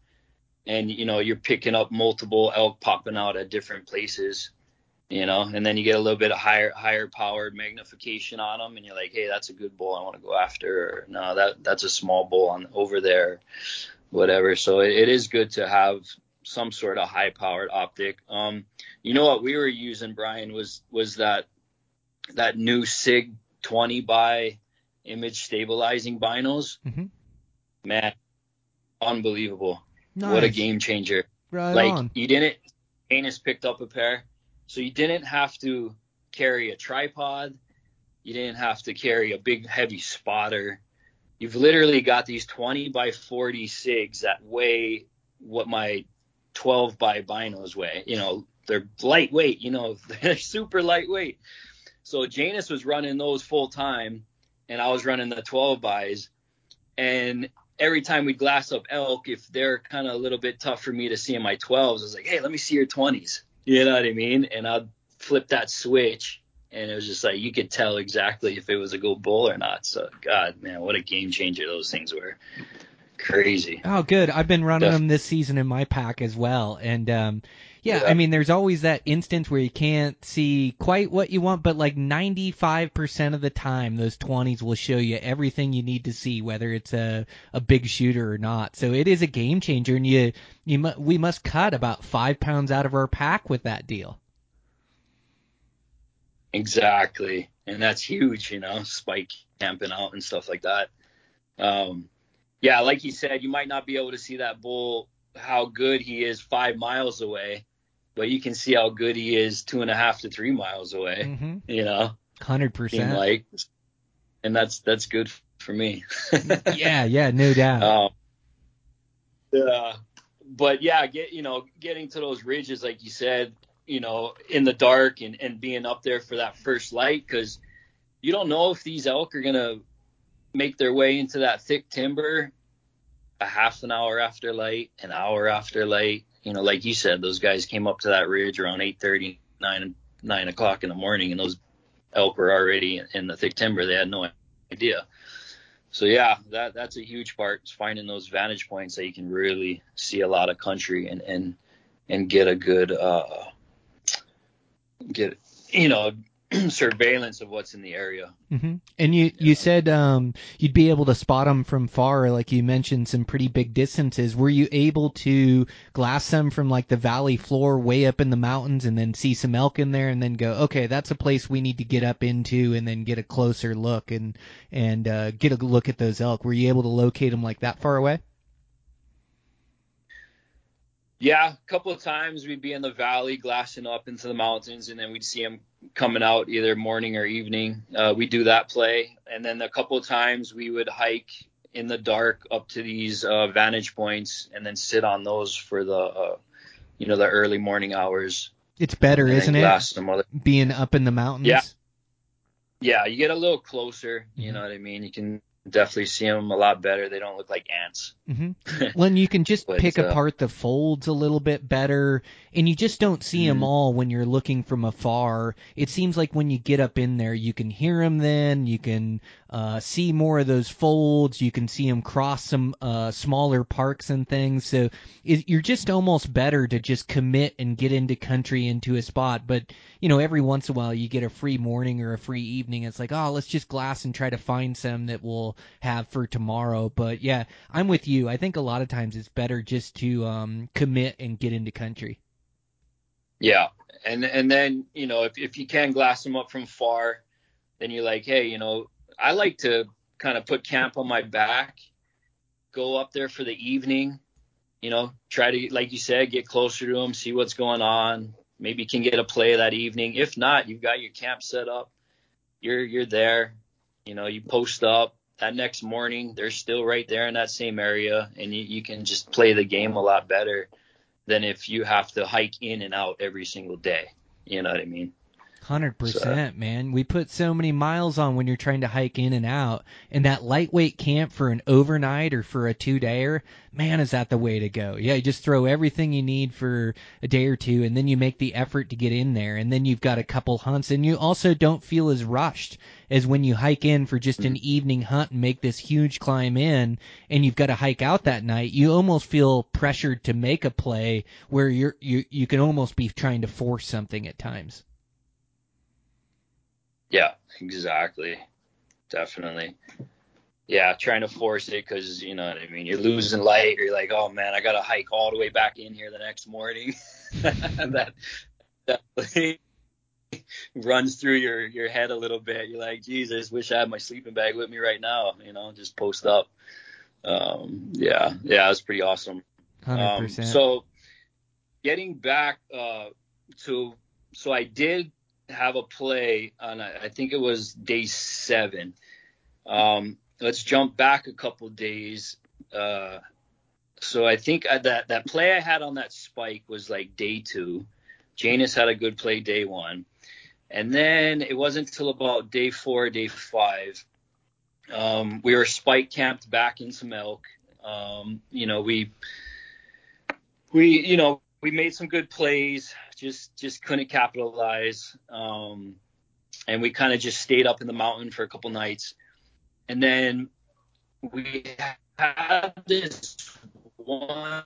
And you know, you're picking up multiple elk popping out at different places, you know, and then you get a little bit of higher higher powered magnification on them and you're like, "Hey, that's a good bull I want to go after." Or, no, that that's a small bull on over there. Whatever. So it, it is good to have some sort of high powered optic. Um you know what we were using Brian was was that that new SIG 20 by image stabilizing binos. Mhm. Man, unbelievable. Nice. What a game changer. Right like on. you didn't Janus picked up a pair. So you didn't have to carry a tripod. You didn't have to carry a big heavy spotter. You've literally got these 20 by 40 SIGs that weigh what my 12 by binos weigh. You know, they're lightweight, you know, [LAUGHS] they're super lightweight. So Janus was running those full time, and I was running the 12 buys. And every time we'd glass up elk, if they're kind of a little bit tough for me to see in my 12s, I was like, hey, let me see your 20s. You know what I mean? And I'd flip that switch, and it was just like you could tell exactly if it was a good bull or not. So, God, man, what a game changer those things were. Crazy. Oh, good. I've been running Def- them this season in my pack as well, and um, yeah, Yeah. I mean, there's always that instance where you can't see quite what you want, but like 95% of the time, those 20s will show you everything you need to see, whether it's a a big shooter or not. So it is a game changer, and you you mu- we must cut about five pounds out of our pack with that deal. Exactly, and that's huge, you know, spike camping out and stuff like that. Um, yeah, like you said, you might not be able to see that bull how good he is five miles away, but you can see how good he is two and a half to three miles away. Mm-hmm. You know, hundred percent. Like, and that's that's good for me. [LAUGHS] yeah, yeah, no doubt. Um, yeah, but yeah, get you know, getting to those ridges, like you said, you know, in the dark and and being up there for that first light, because you don't know if these elk are gonna make their way into that thick timber a half an hour after light, an hour after light. You know, like you said, those guys came up to that ridge around 8:30, 9, 9 o'clock in the morning, and those elk were already in the thick timber. They had no idea. So yeah, that that's a huge part. Is finding those vantage points that you can really see a lot of country and and and get a good uh get you know [CLEARS THROAT] surveillance of what's in the area. Mm-hmm. And you, yeah. you said um, you'd be able to spot them from far, like you mentioned, some pretty big distances. Were you able to glass them from like the valley floor way up in the mountains and then see some elk in there and then go, okay, that's a place we need to get up into and then get a closer look and and uh, get a look at those elk? Were you able to locate them like that far away? Yeah, a couple of times we'd be in the valley glassing up into the mountains, and then we'd see them coming out either morning or evening. Uh, we do that play, and then a couple of times we would hike in the dark up to these uh, vantage points, and then sit on those for the, uh, you know, the early morning hours. It's better, isn't it? Other... Being up in the mountains. Yeah. Yeah, you get a little closer. You mm-hmm. know what I mean? You can definitely see them a lot better. They don't look like ants. Mm-hmm. [LAUGHS] when you can just but, pick uh, apart the folds a little bit better, and you just don't see mm-hmm. them all when you're looking from afar. It seems like when you get up in there, you can hear them. Then you can uh, see more of those folds. You can see them cross some uh, smaller parks and things. So it, you're just almost better to just commit and get into country into a spot. But you know, every once in a while you get a free morning or a free evening. It's like, oh, let's just glass and try to find some that we'll have for tomorrow. But yeah, I'm with you. I think a lot of times it's better just to um, commit and get into country. Yeah, and and then you know if if you can glass them up from far, then you're like, hey, you know, I like to kind of put camp on my back, go up there for the evening, you know, try to like you said, get closer to them, see what's going on. Maybe can get a play that evening. If not, you've got your camp set up. You're you're there. You know, you post up, that next morning they're still right there in that same area and you, you can just play the game a lot better than if you have to hike in and out every single day you know what i mean Hundred percent, man. We put so many miles on when you're trying to hike in and out, and that lightweight camp for an overnight or for a two dayer, man, is that the way to go? Yeah, you just throw everything you need for a day or two, and then you make the effort to get in there, and then you've got a couple hunts, and you also don't feel as rushed as when you hike in for just an mm. evening hunt and make this huge climb in, and you've got to hike out that night. You almost feel pressured to make a play where you're you you can almost be trying to force something at times. Yeah, exactly. Definitely. Yeah, trying to force it because you know what I mean. You're losing light. Or you're like, oh man, I gotta hike all the way back in here the next morning. [LAUGHS] that definitely [LAUGHS] runs through your your head a little bit. You're like, Jesus, wish I had my sleeping bag with me right now. You know, just post up. Um, yeah, yeah, it's pretty awesome. Hundred um. So, getting back uh, to, so I did have a play on I think it was day seven. Um, let's jump back a couple days. Uh, so I think that that play I had on that spike was like day two. Janus had a good play day one, and then it wasn't until about day four, day five. Um, we were spike camped back in some elk. Um, you know, we we you know we made some good plays just just couldn't capitalize. Um, and we kind of just stayed up in the mountain for a couple nights, and then we had this one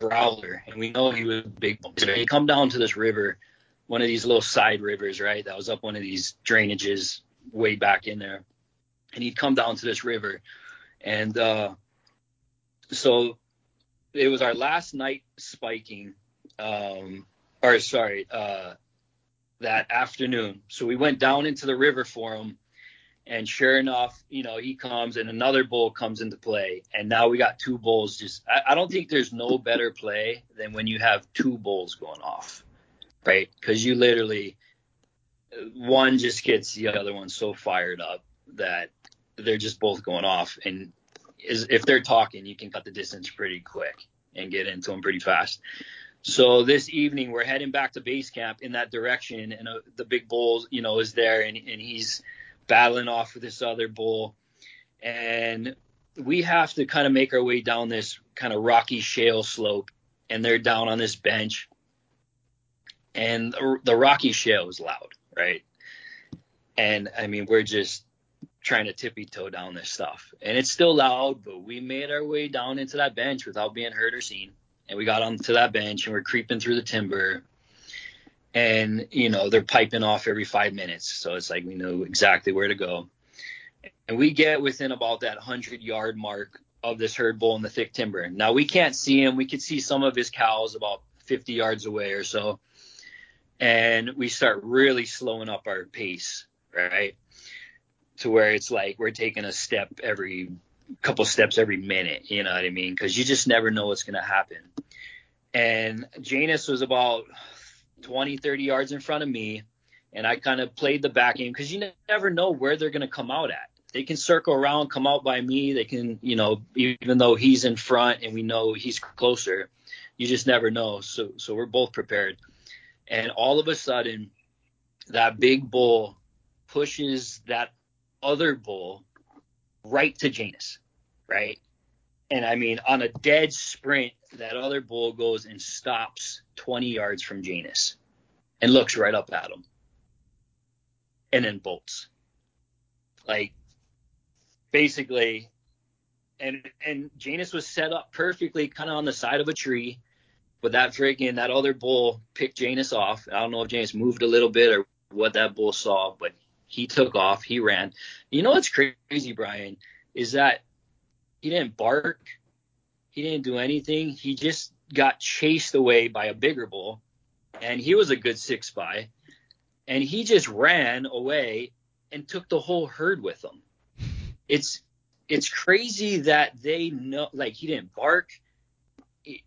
growler, and we know he was big. So he come down to this river, one of these little side rivers, right? That was up one of these drainages way back in there, and he'd come down to this river, and uh, so it was our last night spiking um, or sorry, uh, that afternoon. So we went down into the river for him. And sure enough, you know, he comes and another bull comes into play. And now we got two bulls just, I, I don't think there's no better play than when you have two bulls going off, right? Because you literally, one just gets the other one so fired up that they're just both going off. And is, if they're talking, you can cut the distance pretty quick and get into them pretty fast. So this evening we're heading back to base camp in that direction, and uh, the big bull, you know, is there, and, and he's battling off with this other bull, and we have to kind of make our way down this kind of rocky shale slope, and they're down on this bench, and the, the rocky shale is loud, right? And I mean, we're just trying to tippy toe down this stuff, and it's still loud, but we made our way down into that bench without being heard or seen and we got onto that bench and we're creeping through the timber. And you know they're piping off every five minutes. So it's like we know exactly where to go. And we get within about that 100 yard mark of this herd bull in the thick timber. Now we can't see him. We could see some of his cows about 50 yards away or so. And we start really slowing up our pace right? To where it's like we're taking a step every couple steps every minute. You know what I mean? Because you just never know what's going to happen. And Janus was about 20, 30 yards in front of me. And I kind of played the back game because you never know where they're going to come out at. They can circle around, come out by me. They can, you know, even though he's in front and we know he's closer, you just never know. So, so we're both prepared. And all of a sudden, that big bull pushes that other bull right to Janus, right? And I mean, on a dead sprint, that other bull goes and stops 20 yards from Janus and looks right up at him and then bolts. Like, basically, and and Janus was set up perfectly, kind of on the side of a tree. But that freaking that other bull picked Janus off. I don't know if Janus moved a little bit or what that bull saw, but he took off. He ran. You know what's crazy, Brian, is that he didn't bark. He didn't do anything. He just got chased away by a bigger bull, and he was a good six by, and he just ran away and took the whole herd with him. It's it's crazy that they know like he didn't bark. He,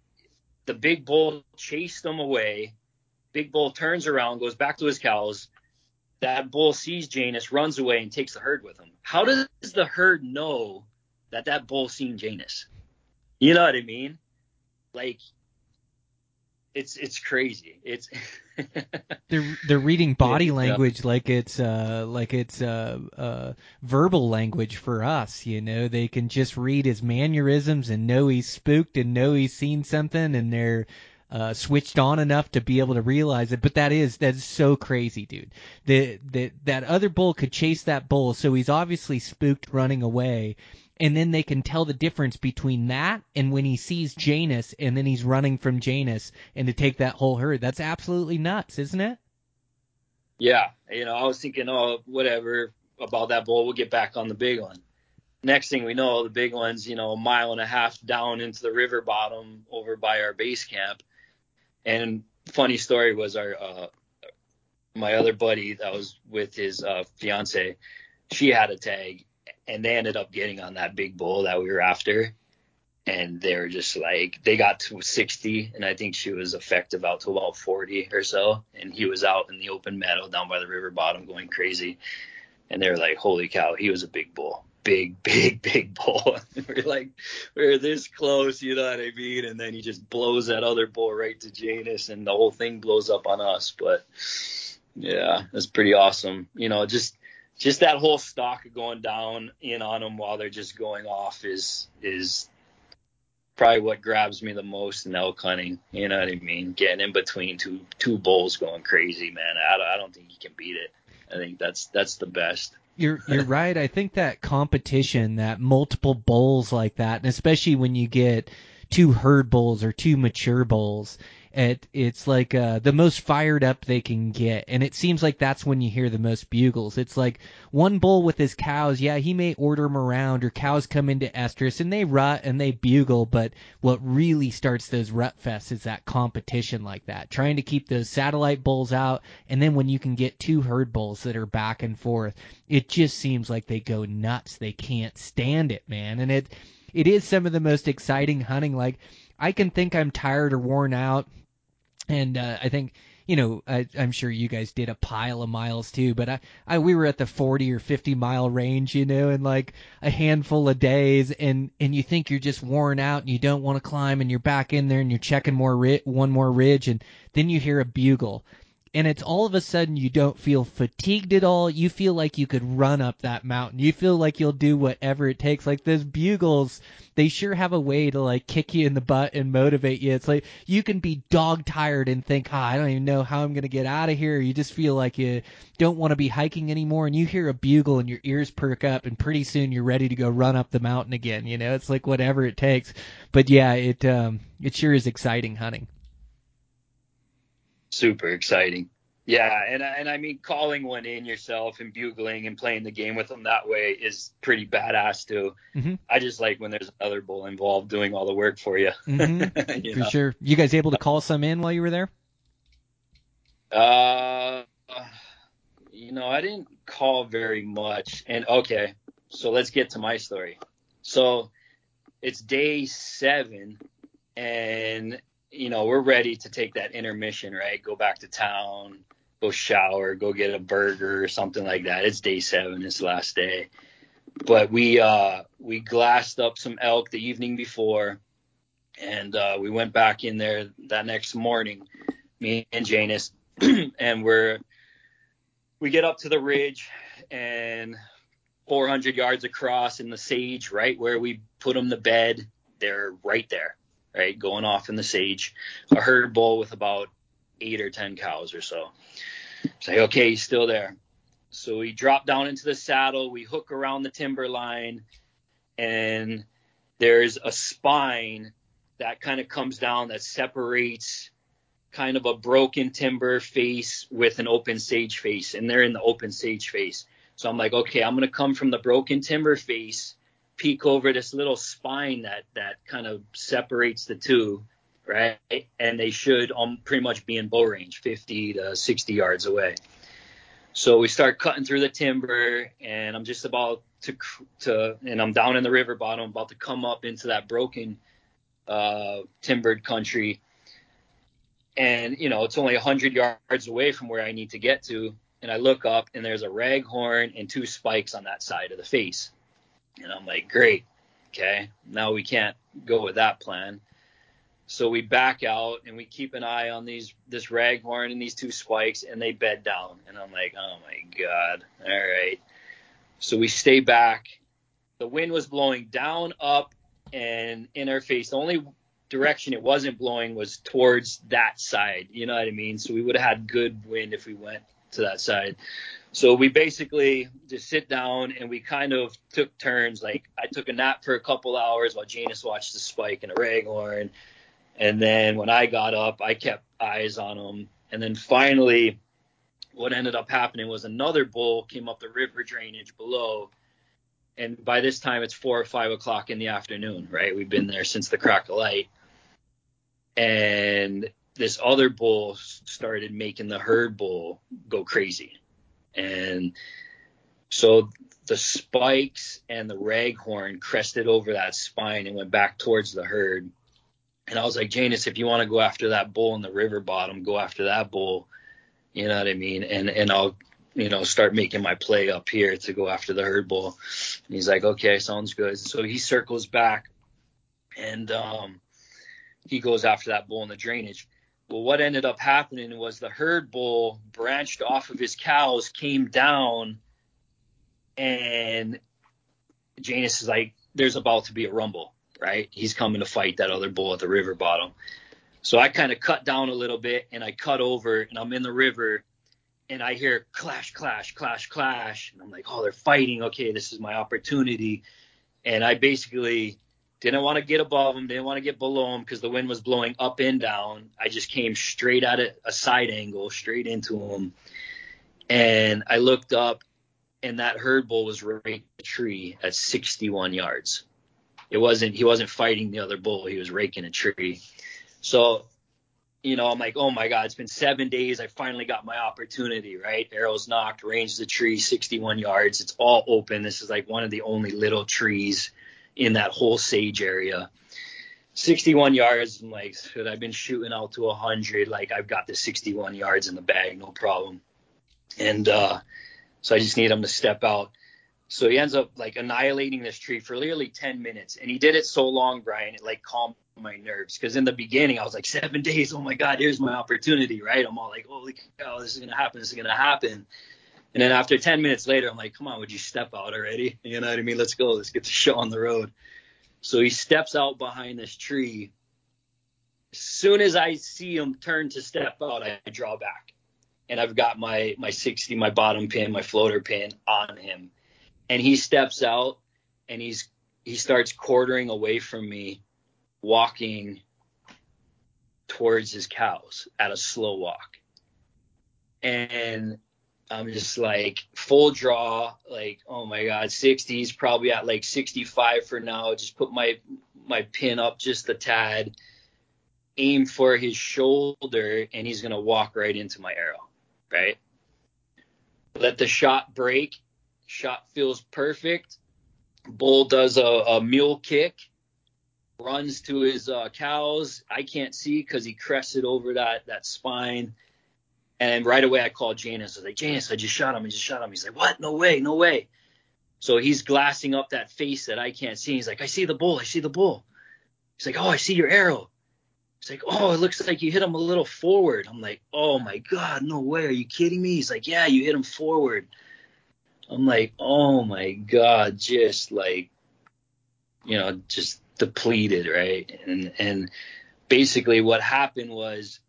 the big bull chased him away. Big bull turns around, goes back to his cows, that bull sees Janus, runs away, and takes the herd with him. How does the herd know that that bull seen Janus? You know what I mean? Like, it's it's crazy. It's [LAUGHS] they're they're reading body language yeah. like it's uh like it's uh uh verbal language for us. You know, they can just read his mannerisms and know he's spooked and know he's seen something, and they're uh, switched on enough to be able to realize it. But that is that's so crazy, dude. That that that other bull could chase that bull, so he's obviously spooked running away. And then they can tell the difference between that and when he sees Janus and then he's running from Janus and to take that whole herd. That's absolutely nuts, isn't it? Yeah, you know, I was thinking, oh, whatever about that bull. We'll get back on the big one next thing we know, the big one's, you know, a mile and a half down into the river bottom over by our base camp. And funny story was our uh, my other buddy that was with his uh, fiance, she had a tag, and they ended up getting on that big bull that we were after. And they were just like they got to 60, and I think she was effective out to about 40 or so, and he was out in the open meadow down by the river bottom going crazy. And they were like, "Holy cow, he was a big bull." [LAUGHS] big, big, big bull. [LAUGHS] we're like, we're this close, you know what I mean? And then he just blows that other bull right to Janus, and the whole thing blows up on us. But yeah, that's pretty awesome. You know, just just that whole stock going down in on them while they're just going off is is probably what grabs me the most in elk hunting. You know what I mean? Getting in between two two bulls going crazy, man. I, I don't think you can beat it. I think that's that's the best. You're you're right. I think that competition, that multiple bowls like that, and especially when you get two herd bulls or two mature bulls. It, it's like uh, the most fired up they can get, and it seems like that's when you hear the most bugles. It's like one bull with his cows, yeah, he may order them around, or cows come into estrus and they rut and they bugle, but what really starts those rut fests is that competition like that, trying to keep those satellite bulls out, and then when you can get two herd bulls that are back and forth, it just seems like they go nuts. They can't stand it, man, and it it is some of the most exciting hunting. Like I can think I'm tired or worn out, and uh, I think you know I, I'm sure you guys did a pile of miles too, but I, I we were at the 40 or 50 mile range, you know, in like a handful of days, and and you think you're just worn out and you don't want to climb, and you're back in there and you're checking more ri- one more ridge, and then you hear a bugle and it's all of a sudden you don't feel fatigued at all. You feel like you could run up that mountain. You feel like you'll do whatever it takes. Like those bugles, they sure have a way to like kick you in the butt and motivate you. It's like you can be dog tired and think, oh, I don't even know how I'm going to get out of here. You just feel like you don't want to be hiking anymore and you hear a bugle and your ears perk up and pretty soon you're ready to go run up the mountain again. You know, it's like whatever it takes. But yeah, it, um, it sure is exciting hunting super exciting. Yeah, and and I mean calling one in yourself and bugling and playing the game with them that way is pretty badass too. Mm-hmm. I just like when there's another bull involved doing all the work for you. Mm-hmm. [LAUGHS] you for know? sure. You guys able to call some in while you were there? Uh, you know, I didn't call very much. And okay, so let's get to my story. So it's day seven, and you know, we're ready to take that intermission, right? Go back to town, go shower, go get a burger or something like that. It's day seven, it's the last day. But we uh we glassed up some elk the evening before and uh we went back in there that next morning, me and Janus, [CLEARS THROAT] and we're we get up to the ridge and 400 yards across in the sage, right where we put them to bed, they're right there right? Going off in the sage, a herd bull with about eight or ten cows or so. Say, okay, he's still there. So we drop down into the saddle, we hook around the timber line, and there's a spine that kind of comes down that separates kind of a broken timber face with an open sage face, and they're in the open sage face. So I'm like, okay, I'm gonna come from the broken timber face peek over this little spine that that kind of separates the two, right? And they should um, pretty much be in bow range, 50 to 60 yards away. So we start cutting through the timber, and I'm just about to to, and I'm down in the river bottom, about to come up into that broken uh, timbered country. And you know, it's only 100 yards away from where I need to get to, and I look up, and there's a raghorn and two spikes on that side of the face. And I'm like, great. Okay. Now we can't go with that plan. So we back out and we keep an eye on these this raghorn and these two spikes and they bed down. And I'm like, oh my God. All right. So we stay back. The wind was blowing down, up, and in our face. The only direction it wasn't blowing was towards that side. You know what I mean? So we would have had good wind if we went to that side. So we basically just sit down and we kind of took turns. Like I took a nap for a couple hours while Janus watched the spike and a raghorn. And then when I got up, I kept eyes on them. And then finally, what ended up happening was another bull came up the river drainage below. And by this time, it's four or five o'clock in the afternoon, right? We've been there since the crack of light. And this other bull started making the herd bull go crazy and so the spikes and the raghorn crested over that spine and went back towards the herd. And I was like, Janus, if you want to go after that bull in the river bottom, go after that bull. You know what I mean? And and I'll you know start making my play up here to go after the herd bull. And he's like, okay, sounds good. So he circles back, and um, he goes after that bull in the drainage. Well, what ended up happening was the herd bull branched off of his cows, came down, and Janus is like, there's about to be a rumble, right? He's coming to fight that other bull at the river bottom. So I kind of cut down a little bit and I cut over and I'm in the river and I hear clash, clash, clash, clash. And I'm like, oh, they're fighting. Okay, this is my opportunity. And I basically Didn't want to get above him, didn't want to get below him because the wind was blowing up and down. I just came straight at it, a side angle, straight into him. And I looked up, and that herd bull was right the tree at 61 yards. It wasn't he wasn't fighting the other bull; he was raking a tree. So, you know, I'm like, oh my god, it's been seven days. I finally got my opportunity. Right, arrows nocked, range the tree, 61 yards. It's all open. This is like one of the only little trees in that whole sage area. 61 yards. I'm like, should I've been shooting out to 100. Like, I've got the 61 yards in the bag, no problem. And uh, so I just need him to step out. So he ends up like annihilating this tree for literally 10 minutes. And he did it so long, Brian, it like calmed my nerves. Because in the beginning, I was like, seven days. Oh my God, here's my opportunity, right? I'm all like, holy cow, this is going to happen. This is going to happen. And then after 10 minutes later, I'm like, come on, would you step out already? [LAUGHS] You know what I mean? Let's go. Let's get the show on the road. So he steps out behind this tree. As soon as I see him turn to step out, I draw back. And I've got my, my 60, my bottom pin, my floater pin on him. And he steps out and he's, he starts quartering away from me, walking towards his cows at a slow walk. And I'm just like full draw, like oh my god, 60s probably at like 65 for now. Just put my my pin up just a tad, aim for his shoulder, and he's gonna walk right into my arrow, right? Let the shot break. Shot feels perfect. Bull does a, a mule kick, runs to his uh, cows. I can't see because he crested over that that spine and right away I called Janus. I was like, Janus, I just shot him. I just shot him. He's like, what? No way, no way. So he's glassing up that face that I can't see. He's like, I see the bull. I see the bull. He's like, oh, I see your arrow. He's like, oh, it looks like you hit him a little forward. I'm like, oh my God, no way. Are you kidding me? He's like, yeah, you hit him forward. I'm like, oh my God, just like, you know, just depleted, right? And and basically what happened was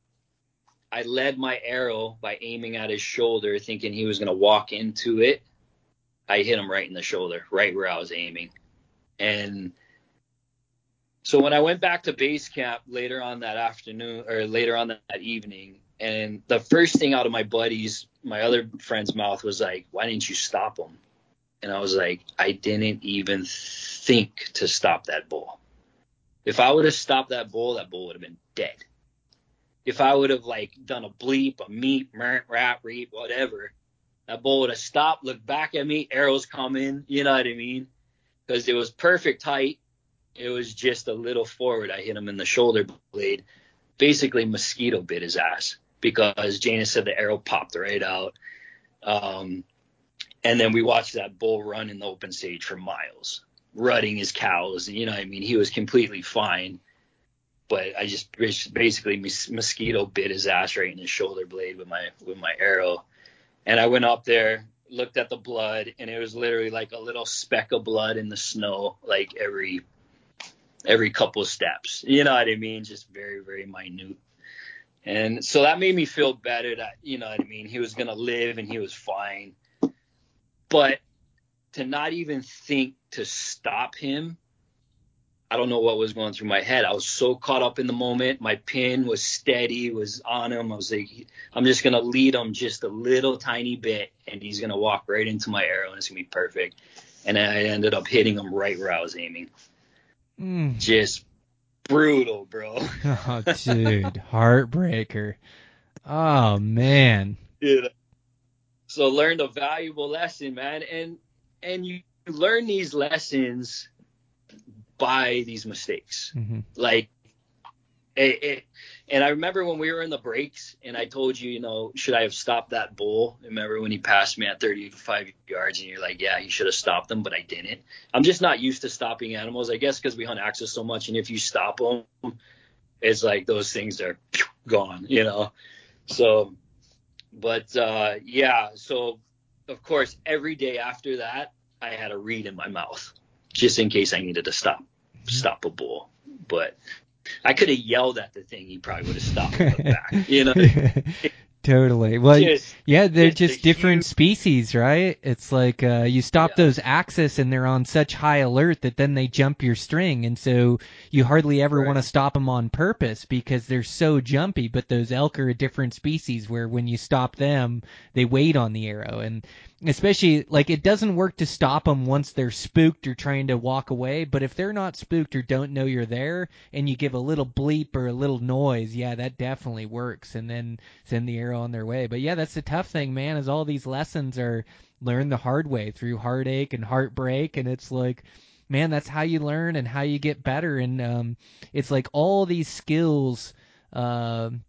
I led my arrow by aiming at his shoulder, thinking he was going to walk into it. I hit him right in the shoulder, right where I was aiming. And so when I went back to base camp later on that afternoon or later on that evening, and the first thing out of my buddies, my other friend's mouth was like, "Why didn't you stop him?" And I was like, "I didn't even think to stop that bull. If I would have stopped that bull, that bull would have been dead." If I would have like done a bleep, a meep, rap, reap, whatever, that bull would have stopped, looked back at me, arrows coming, you know what I mean? Because it was perfect height. It was just a little forward. I hit him in the shoulder blade. Basically, mosquito bit his ass because Janus said the arrow popped right out. Um, and then we watched that bull run in the open stage for miles, rutting his cows. You know what I mean? He was completely fine but I just basically mosquito bit his ass right in his shoulder blade with my with my arrow, and I went up there, looked at the blood, and it was literally like a little speck of blood in the snow, like every every couple of steps. You know what I mean? Just very very minute. And so that made me feel better that you know what I mean. He was gonna live and he was fine, but to not even think to stop him I don't know what was going through my head. I was so caught up in the moment. My pin was steady, was on him. I was like, I'm just gonna lead him just a little tiny bit, and he's gonna walk right into my arrow, and it's gonna be perfect. And I ended up hitting him right where I was aiming. Mm. Just brutal, bro. [LAUGHS] oh, dude, heartbreaker. Oh man. Yeah. So learned a valuable lesson, man, and and you learn these lessons by these mistakes. Mm-hmm. Like, it, it, and I remember when we were in the breaks, and I told you, you know, should I have stopped that bull? Remember when he passed me at 35 yards, and you're like, yeah, you should have stopped him, but I didn't. I'm just not used to stopping animals, I guess, because we hunt axis so much, and if you stop them, it's like those things are gone, you know. So, but uh, yeah, so of course, every day after that, I had a reed in my mouth just in case I needed to stop stop a bull. But I could have yelled at the thing, he probably would have stopped back. [LAUGHS] You know. [LAUGHS] Totally. Well, Just- yeah, they're just different huge- species, right? It's like uh, you stop Yeah. those axis and they're on such high alert that then they jump your string, and so you hardly ever Right. want to stop them on purpose because they're so jumpy. But those elk are a different species where when you stop them, they wait on the arrow, and especially like it doesn't work to stop them once they're spooked or trying to walk away. But if they're not spooked or don't know you're there, and you give a little bleep or a little noise, yeah, that definitely works, and then send the arrow on their way. But yeah, that's the tough thing, man. Is all these lessons are learned the hard way through heartache and heartbreak, and it's like. Man, that's how you learn and how you get better, and um, it's like all these skills, um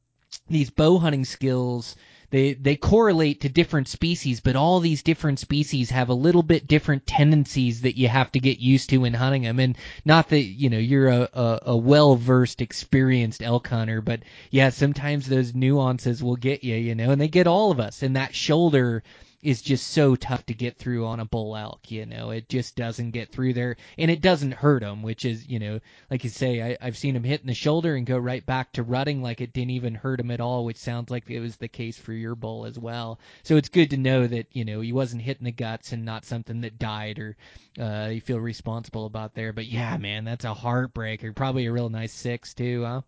these bow hunting skills they they correlate to different species, but all these different species have a little bit different tendencies that you have to get used to in hunting them. And not that you know you're a a, a well versed, experienced elk hunter, but yeah, sometimes those nuances will get you, you know, and they get all of us. And that shoulder is just so tough to get through on a bull elk, you know. It just doesn't get through there, and it doesn't hurt them, which is, you know, like you say, I, I've seen him hit in the shoulder and go right back to rutting like it didn't even hurt him at all, which sounds like it was the case for your bull as well. So it's good to know that you know he wasn't hitting the guts and not something that died or uh, you feel responsible about there. But yeah, man, that's a heartbreaker. Probably a real nice six too, huh?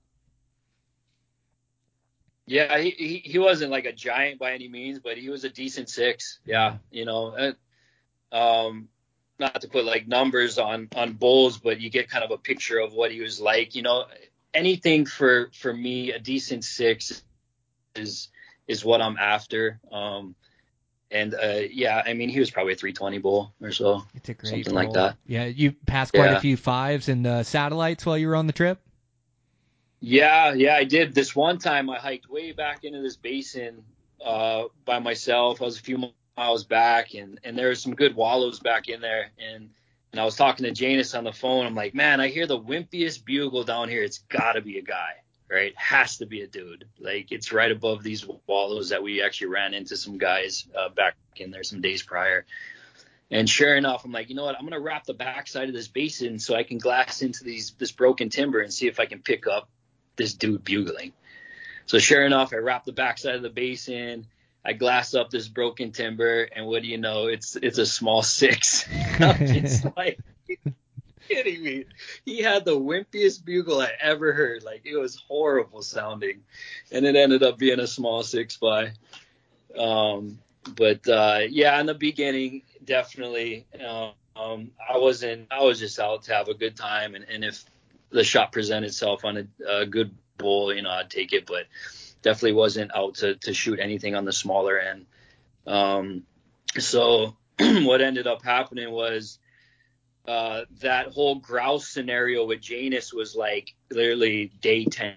Yeah, he, he he wasn't like a giant by any means, but he was a decent six. Yeah, you know, uh, um, not to put like numbers on on bulls, but you get kind of a picture of what he was like. You know, anything for for me, a decent six is is what I'm after. Um, and uh, yeah, I mean, he was probably a 320 bull or so. It's a great Something like that. Yeah, you passed quite a few fives and uh, satellites while you were on the trip. Yeah, yeah, I did. This one time I hiked way back into this basin uh, by myself. I was a few miles back, and and there were some good wallows back in there. And and I was talking to Janus on the phone. I'm like, man, I hear the wimpiest bugle down here. It's got to be a guy, right? Has to be a dude. Like it's right above these wallows that we actually ran into some guys uh, back in there some days prior. And sure enough, I'm like, you know what? I'm gonna wrap the backside of this basin so I can glass into these this broken timber and see if I can pick up this dude bugling. So sure enough, I wrap the backside of the basin. I glass up this broken timber, and what do you know? It's it's a small six. [LAUGHS] I'm just [LAUGHS] like kidding me. He had the wimpiest bugle I ever heard. Like it was horrible sounding, and it ended up being a small six by. Um, but uh, yeah, in the beginning, definitely. Um, um, I wasn't. I was just out to have a good time, and, and if the shot presented itself on a, a good bull, you know, I'd take it. But definitely wasn't out to to shoot anything on the smaller end. Um, so [CLEARS THROAT] what ended up happening was uh, that whole grouse scenario with Janus was like literally day 10,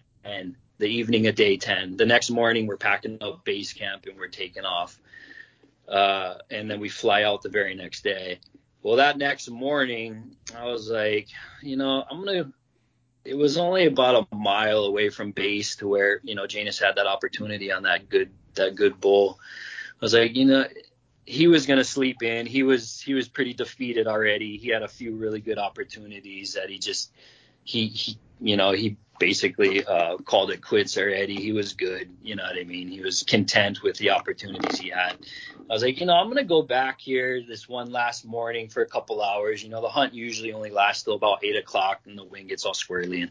the evening of day 10. The next morning, we're packing up base camp and we're taking off. Uh, and then we fly out the very next day. Well, that next morning, I was like, you know, I'm going to. It was only about a mile away from base to where, you know, Janus had that opportunity on that good that good bull. I was like, you know, he was going to sleep in. He was he was pretty defeated already. He had a few really good opportunities that he just he he you know he basically uh, called it quits already. He was good. You know what I mean? He was content with the opportunities he had. I was like, you know, I'm gonna go back here this one last morning for a couple hours. You know, the hunt usually only lasts till about eight o'clock, and the wind gets all squirrely, and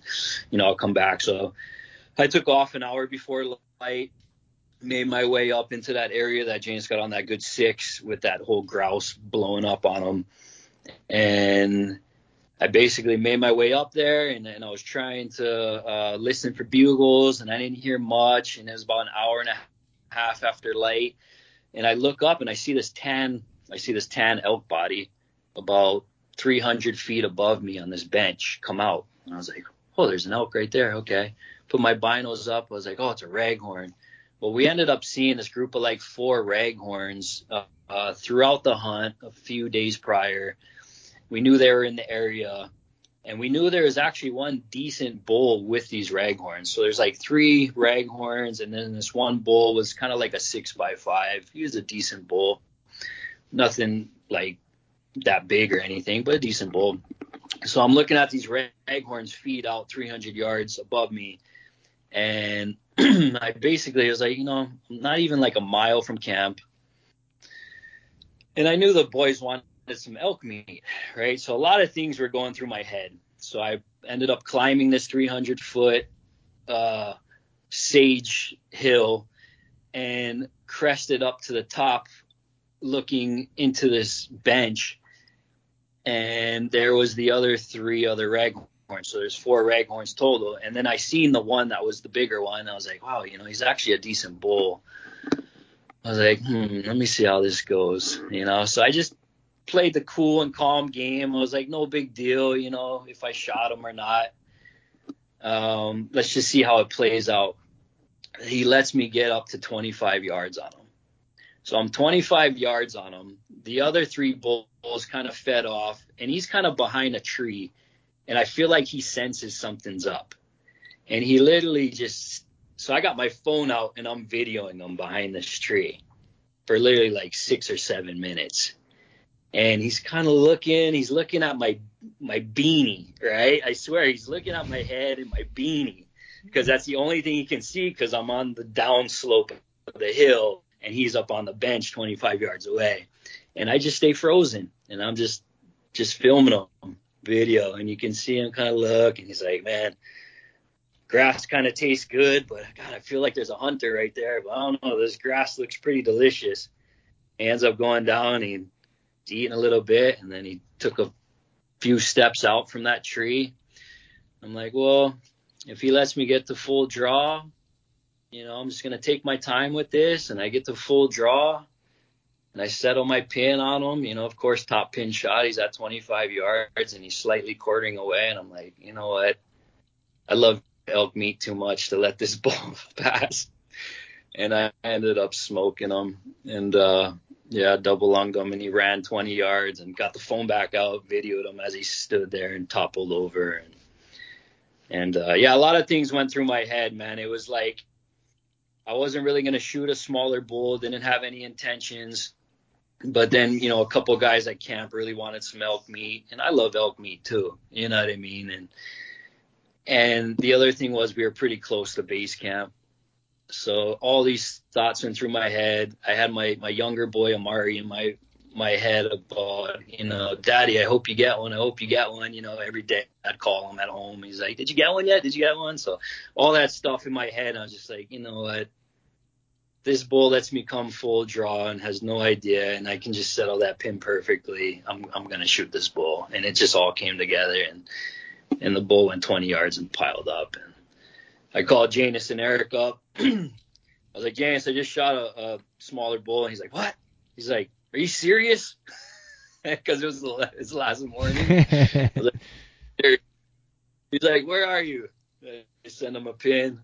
you know I'll come back. So I took off an hour before light made my way up into that area that Janus got on that good six with that whole grouse blowing up on him. And I basically made my way up there and, and I was trying to uh, listen for bugles and I didn't hear much. And it was about an hour and a half after light. And I look up and I see this tan, I see this tan elk body about 300 feet above me on this bench come out. And I was like, oh, there's an elk right there. Okay. Put my binos up. I was like, oh, it's a raghorn. Well, we ended up seeing this group of like four raghorns uh, uh, throughout the hunt a few days prior. We knew they were in the area, and we knew there was actually one decent bull with these raghorns. So there's like three raghorns, and then this one bull was kind of like a six by five. He was a decent bull, nothing like that big or anything, but a decent bull. So I'm looking at these raghorns feed out 300 yards above me and [CLEARS THROAT] I basically was like, you know, I'm not even like a mile from camp, and I knew the boys wanted some elk meat, right? So a lot of things were going through my head. So I ended up climbing this 300 foot uh, sage hill and crested up to the top, looking into this bench. And there was the other three other raghorns. So there's four raghorns total. And then I seen the one that was the bigger one. I was like, wow, you know, he's actually a decent bull. I was like, hmm, let me see how this goes, you know. So I just played the cool and calm game. I was like, no big deal, you know, if I shot him or not. Um, let's just see how it plays out. He lets me get up to 25 yards on him. So I'm 25 yards on him. The other three bulls kind of fed off, and he's kind of behind a tree. And I feel like he senses something's up. And he literally just, so I got my phone out and I'm videoing him behind this tree for literally like six or seven minutes and he's kind of looking he's looking at my my beanie right? I swear he's looking at my head and my beanie because that's the only thing he can see because i'm on the down slope of the hill and he's up on the bench 25 yards away. And i just stay frozen and i'm just just filming him video and you can see him kind of look and he's like man grass kind of tastes good but god i feel like there's a hunter right there but i don't know this grass looks pretty delicious. He ends up going down and eating a little bit, and then he took a few steps out from that tree. I'm like, well, if he lets me get the full draw, you know, I'm just gonna take my time with this, and I get the full draw, and I settle my pin on him. You know, of course, top pin shot. He's at 25 yards, and he's slightly quartering away, and I'm like, you know what? I love elk meat too much to let this [LAUGHS] bull pass. And I ended up smoking him, and uh, yeah, double lunged him and he ran 20 yards and got the phone back out, videoed him as he stood there and toppled over. And, and uh, yeah, a lot of things went through my head, man. It was like I wasn't really going to shoot a smaller bull, didn't have any intentions. But then, you know, a couple guys at camp really wanted some elk meat, and I love elk meat too. You know what I mean? And and the other thing was we were pretty close to base camp, so all these thoughts went through my head. I had my my younger boy Amari in my my head about, uh, you know, Daddy, I hope you get one. I hope you get one. You know, every day I'd call him at home. He's like, Did you get one yet? Did you get one? So all that stuff in my head, I was just like, you know what? This bull lets me come full draw and has no idea, and I can just settle that pin perfectly. I'm I'm gonna shoot this bull, and it just all came together, and and the bull went 20 yards and piled up, and I called Janus and Eric up. [CLEARS THROAT] I was like, Janus, I just shot a, a smaller bull. And he's like, what? He's like, are you serious? [LAUGHS] Because it was the, his last morning. [LAUGHS] like, he's like, where are you? I send him a pin.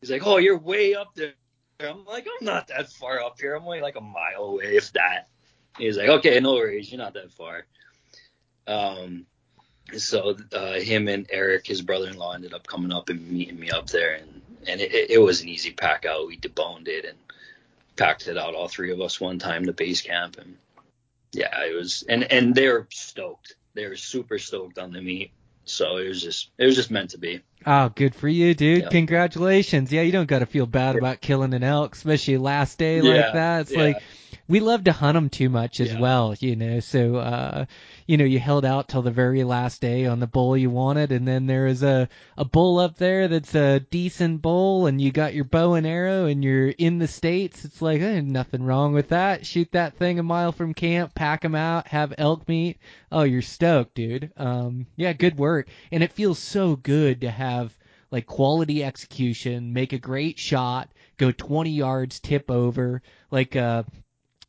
He's like, oh, you're way up there. I'm like, I'm not that far up here. I'm only like a mile away, if that. He's like, okay, no worries. You're not that far. Um, so uh, him and Eric, his brother-in-law, ended up coming up and meeting me up there, and and it, it was an easy pack out. We deboned it and packed it out, all three of us, one time to base camp, and yeah, it was, and and they were stoked. They were super stoked on the meat. So it was just it was just meant to be. Oh, good for you, dude. Yeah. Congratulations. Yeah, you don't got to feel bad yeah. about killing an elk, especially last day yeah. like that. It's like we love to hunt them too much as well, you know. So uh you know, you held out till the very last day on the bull you wanted, and then there is a a bull up there that's a decent bull, and you got your bow and arrow, and you're in the states. It's like eh, nothing wrong with that. Shoot that thing a mile from camp, pack 'em out, have elk meat. Oh, you're stoked, dude. Um, yeah, good work, and it feels so good to have like quality execution, make a great shot, go 20 yards, tip over. Like uh,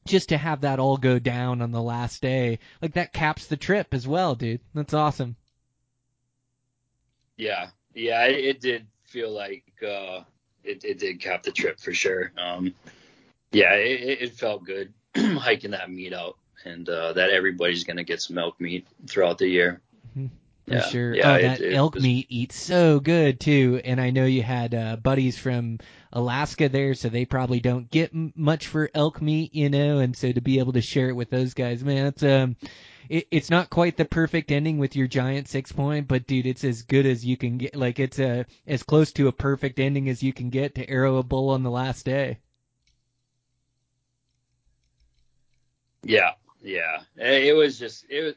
just to have that all go down on the last day, like that caps the trip as well, dude. That's awesome. Yeah, yeah, it, it did feel like uh, it, it did cap the trip for sure. Um, yeah, it, it felt good [CLEARS THROAT] hiking that meat out, and uh, that everybody's gonna get some elk meat throughout the year. Mm-hmm. For yeah. sure. Yeah, oh, it- that it elk was- meat eats so good too. And I know you had uh, buddies from Alaska there, so they probably don't get m- much for elk meat, you know. And so to be able to share it with those guys, man, it's um, it, it's not quite the perfect ending with your giant six point, but dude, it's as good as you can get. Like it's a as close to a perfect ending as you can get to arrow a bull on the last day. Yeah, yeah. It was just it was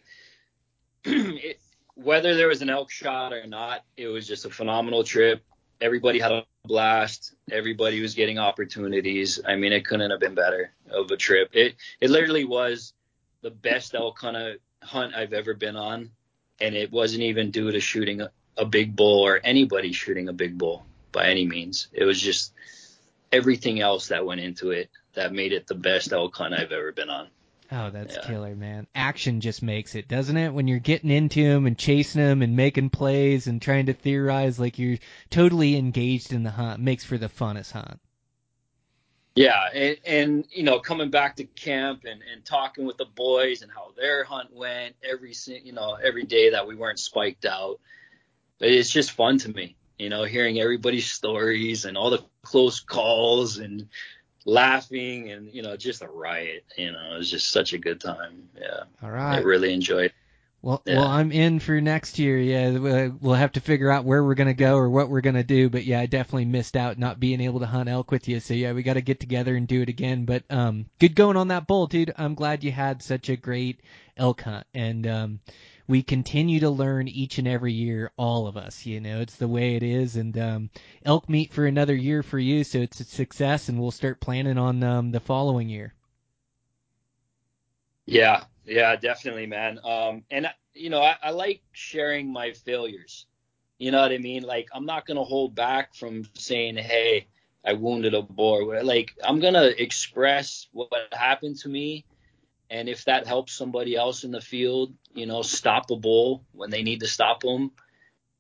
[CLEARS THROAT] it, whether there was an elk shot or not, it was just a phenomenal trip. Everybody had a blast. Everybody was getting opportunities. I mean, it couldn't have been better of a trip. It it literally was the best elk hunt, hunt I've ever been on, and it wasn't even due to shooting a, a big bull or anybody shooting a big bull by any means. It was just everything else that went into it that made it the best elk hunt I've ever been on. Oh, that's Yeah. killer, man. Action just makes it, doesn't it? When you're getting into them and chasing them and making plays and trying to theorize like you're totally engaged in the hunt makes for the funnest hunt. Yeah, and, and you know, coming back to camp and, and talking with the boys and how their hunt went every you know every day that we weren't spiked out, it's just fun to me. You know, hearing everybody's stories and all the close calls and laughing and you know just a riot. You know, it was just such a good time. Yeah, All I really enjoyed. it. Well, Yeah. well, I'm in for next year. Yeah, we'll- we'll have to figure out where we're gonna go or what we're gonna do. But yeah, I definitely missed out not being able to hunt elk with you. So yeah, we got to get together and do it again. But um, good going on that bull, dude. I'm glad you had such a great elk hunt, and um, we continue to learn each and every year, all of us. You know, it's the way it is, and um, elk meat for another year for you, so it's a success, and we'll start planning on um, the following year. Yeah, yeah, definitely, man. Um, and you know, I, I like sharing my failures. You know what I mean? Like, I'm not gonna hold back from saying, "Hey, I wounded a boar." Like, I'm gonna express what happened to me, and if that helps somebody else in the field, you know, stop a bull when they need to stop them,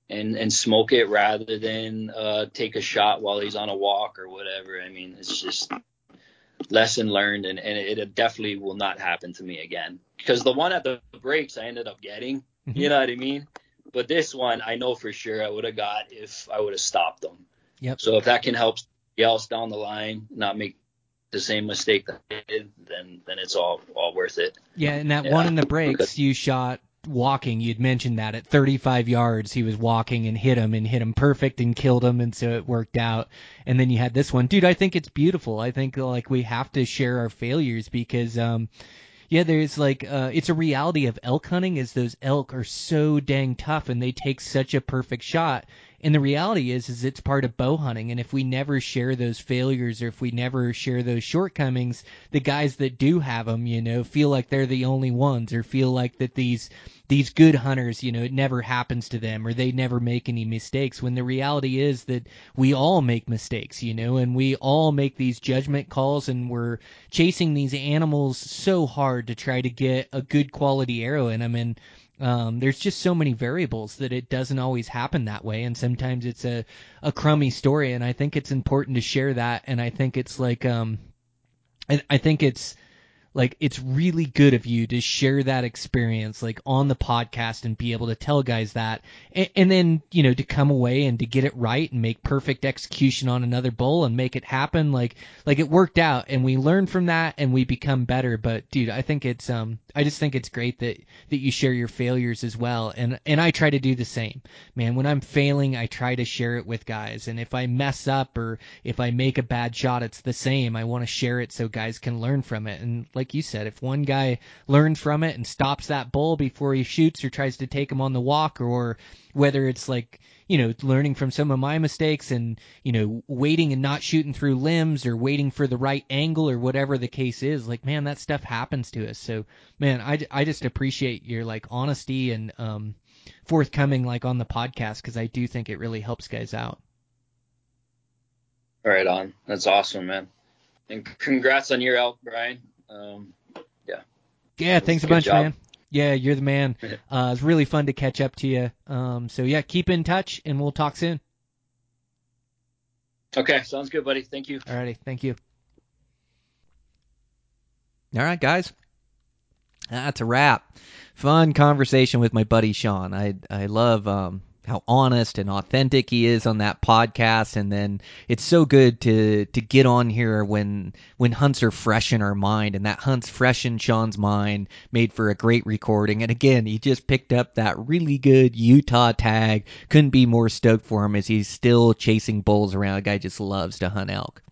and and smoke it rather than uh, take a shot while he's on a walk or whatever. I mean, it's just lesson learned and, and it definitely will not happen to me again because the one at the breaks i ended up getting Mhm. you know what i mean but this one i know for sure i would have got if i would have stopped them Yep. so if that can help somebody else down the line not make the same mistake that I did then then it's all all worth it Yeah, and that Yeah. one in the breaks you shot walking. You'd mentioned that at 35 yards he was walking and hit him and hit him perfect and killed him, and so it worked out. And then you had this one, dude. I think it's beautiful. I think like we have to share our failures because um. Yeah, there's like uh, it's a reality of elk hunting is those elk are so dang tough and they take such a perfect shot. And the reality is is it's part of bow hunting. And if we never share those failures or if we never share those shortcomings, the guys that do have them, you know, feel like they're the only ones or feel like that these these good hunters, you know, it never happens to them or they never make any mistakes when the reality is that we all make mistakes, you know, and we all make these judgment calls and we're chasing these animals so hard to try to get a good quality arrow in them and um, there's just so many variables that it doesn't always happen that way and sometimes it's a, a crummy story and I think it's important to share that and I think it's like um I, I think it's like it's really good of you to share that experience like on the podcast and be able to tell guys that. And, and then you know to come away and to get it right and make perfect execution on another bull and make it happen. Like like it worked out and we learn from that and we become better. But dude i think it's um i just think it's great that that you share your failures as well. And and i try to do the same. Man when i'm failing i try to share it with guys. And if i mess up or if i make a bad shot it's the same. I want to share it so guys can learn from it. And like you said if one guy learns from it and stops that bull before he shoots or tries to take him on the walk or whether it's like you know learning from some of my mistakes and you know waiting and not shooting through limbs or waiting for the right angle or whatever the case is like man that stuff happens to us. So man i, I just appreciate your like honesty and um forthcoming like on the podcast because i do think it really helps guys out. Right on. That's awesome man. And congrats on your elk brian um, yeah. Thanks a bunch job. man. Yeah you're the man. Uh it's really fun to catch up to you um so yeah keep in touch and we'll talk soon. Okay sounds good buddy. Thank you. Alrighty thank you. All right, guys. That's a wrap. Fun conversation with my buddy Sean. I I love um, how honest and authentic he is on that podcast. And then it's so good to to get on here when when hunts are fresh in our mind. And that hunt's fresh in Sean's mind made for a great recording. And again he just picked up that really good Utah tag. Couldn't be more stoked for him as he's still chasing bulls around. A guy just loves to hunt elk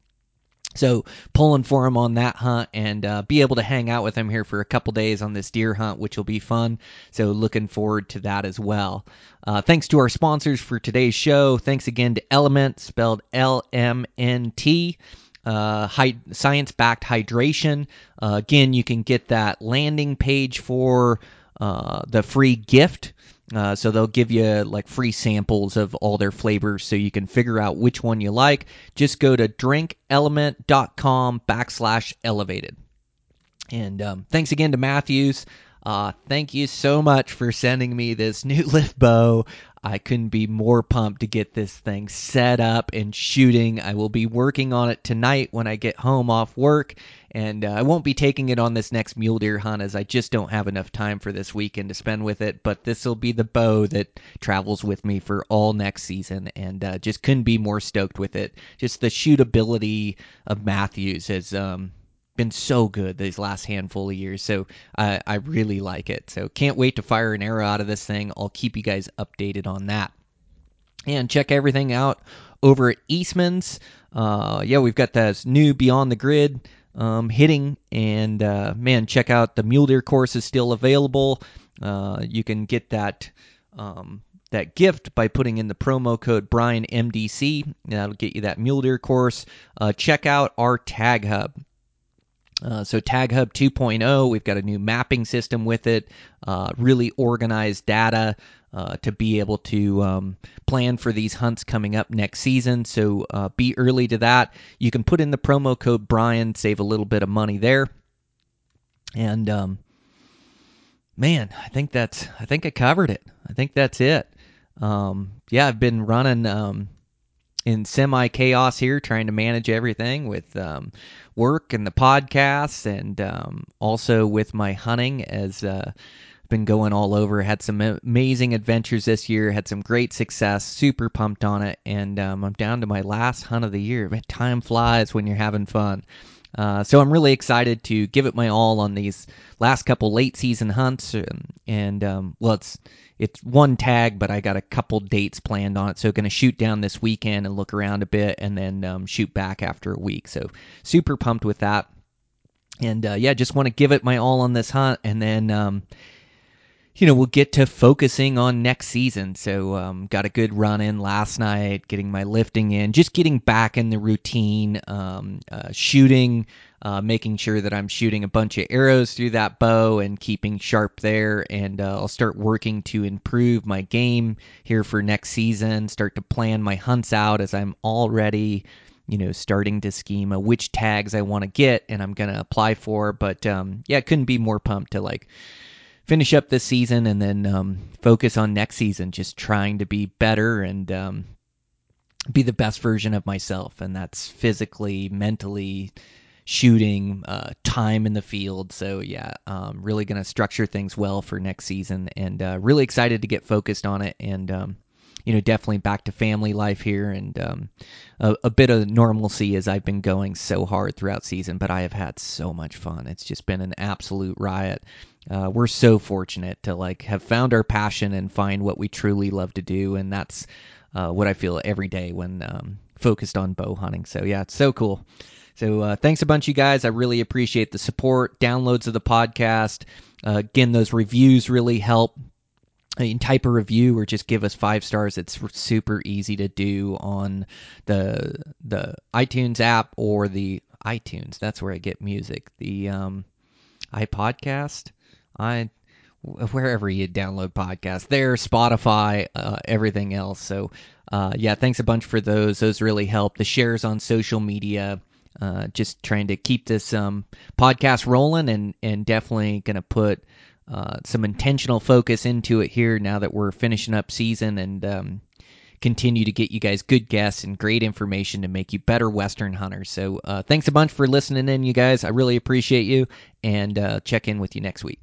so pulling for him on that hunt and uh, be able to hang out with him here for a couple days on this deer hunt, which will be fun. So looking forward to that as well. Uh, thanks to our sponsors for today's show. Thanks again to Element, spelled L M N T. Uh, science backed hydration. Uh, again, you can get that landing page for uh, the free gift uh, so they'll give you like free samples of all their flavors so you can figure out which one you like. Just go to drinklmnt.com backslash elevated. And um, thanks again to Mathews. Uh, thank you so much for sending me this new [LAUGHS] lift bow. I couldn't be more pumped to get this thing set up and shooting. I will be working on it tonight when I get home off work, and uh, I won't be taking it on this next mule deer hunt as I just don't have enough time for this weekend to spend with it. But this will be the bow that travels with me for all next season, and uh, just couldn't be more stoked with it. Just the shootability of Mathews has um, been so good these last handful of years. So I really like it. So can't wait to fire an arrow out of this thing. I'll keep you guys updated on that. And check everything out over at Eastman's. Uh, yeah, we've got this new Beyond the Grid um, hitting, and uh, man, check out the mule deer course is still available. Uh, you can get that. Um, that gift by putting in the promo code Brian MDC. That'll get you that mule deer course. Uh, check out our tag hub. Uh, so Tag Hub 2.0, we've got a new mapping system with it, uh, really organized data uh, to be able to um, plan for these hunts coming up next season. So uh, be early to that. You can put in the promo code Brian, save a little bit of money there. And um, man, I think that's I think I covered it. I think that's it. Um, yeah, I've been running um, in semi chaos here, trying to manage everything with um, work and the podcasts, and um, also with my hunting as uh, been going all over. Had some amazing adventures this year. Had some great success. Super pumped on it, and um, I'm down to my last hunt of the year. But time flies when you're having fun. Uh, so I'm really excited to give it my all on these last couple late season hunts, and, and um, well, it's it's one tag, but I got a couple dates planned on it. So going to shoot down this weekend and look around a bit, and then um, shoot back after a week. So super pumped with that. And uh, yeah, just want to give it my all on this hunt, and then um, you know, we'll get to focusing on next season. So, um, got a good run in last night, getting my lifting in, just getting back in the routine, um, uh, shooting, uh, making sure that I'm shooting a bunch of arrows through that bow and keeping sharp there. And uh, I'll start working to improve my game here for next season, start to plan my hunts out as I'm already you know, starting to schema which tags I want to get and I'm going to apply for. But um, yeah, couldn't be more pumped to like finish up this season and then um, focus on next season, just trying to be better and um, be the best version of myself. And that's physically, mentally, shooting, uh, time in the field. So, yeah, um, really going to structure things well for next season and uh, really excited to get focused on it. And, um, you know, definitely back to family life here and um, a, a, bit of normalcy as I've been going so hard throughout season. But I have had so much fun. It's just been an absolute riot. Uh, we're so fortunate to like have found our passion and find what we truly love to do, and that's uh, what I feel every day when um, focused on bow hunting. So yeah, it's so cool. So uh, thanks a bunch, you guys. I really appreciate the support, downloads of the podcast. Uh, again, those reviews really help you can type a review or just give us five stars. It's super easy to do on the the iTunes app or the iTunes. That's where I get music. The um, iPodcast, I wherever you download podcasts, there, Spotify, uh, everything else. So uh, yeah, thanks a bunch for those. Those really help. The shares on social media. Uh, just trying to keep this um, podcast rolling and and definitely gonna put uh, some intentional focus into it here now that we're finishing up season and um, continue to get you guys good guests and great information to make you better Western hunters. So uh, thanks a bunch for listening in, you guys. I really appreciate you and uh, check in with you next week.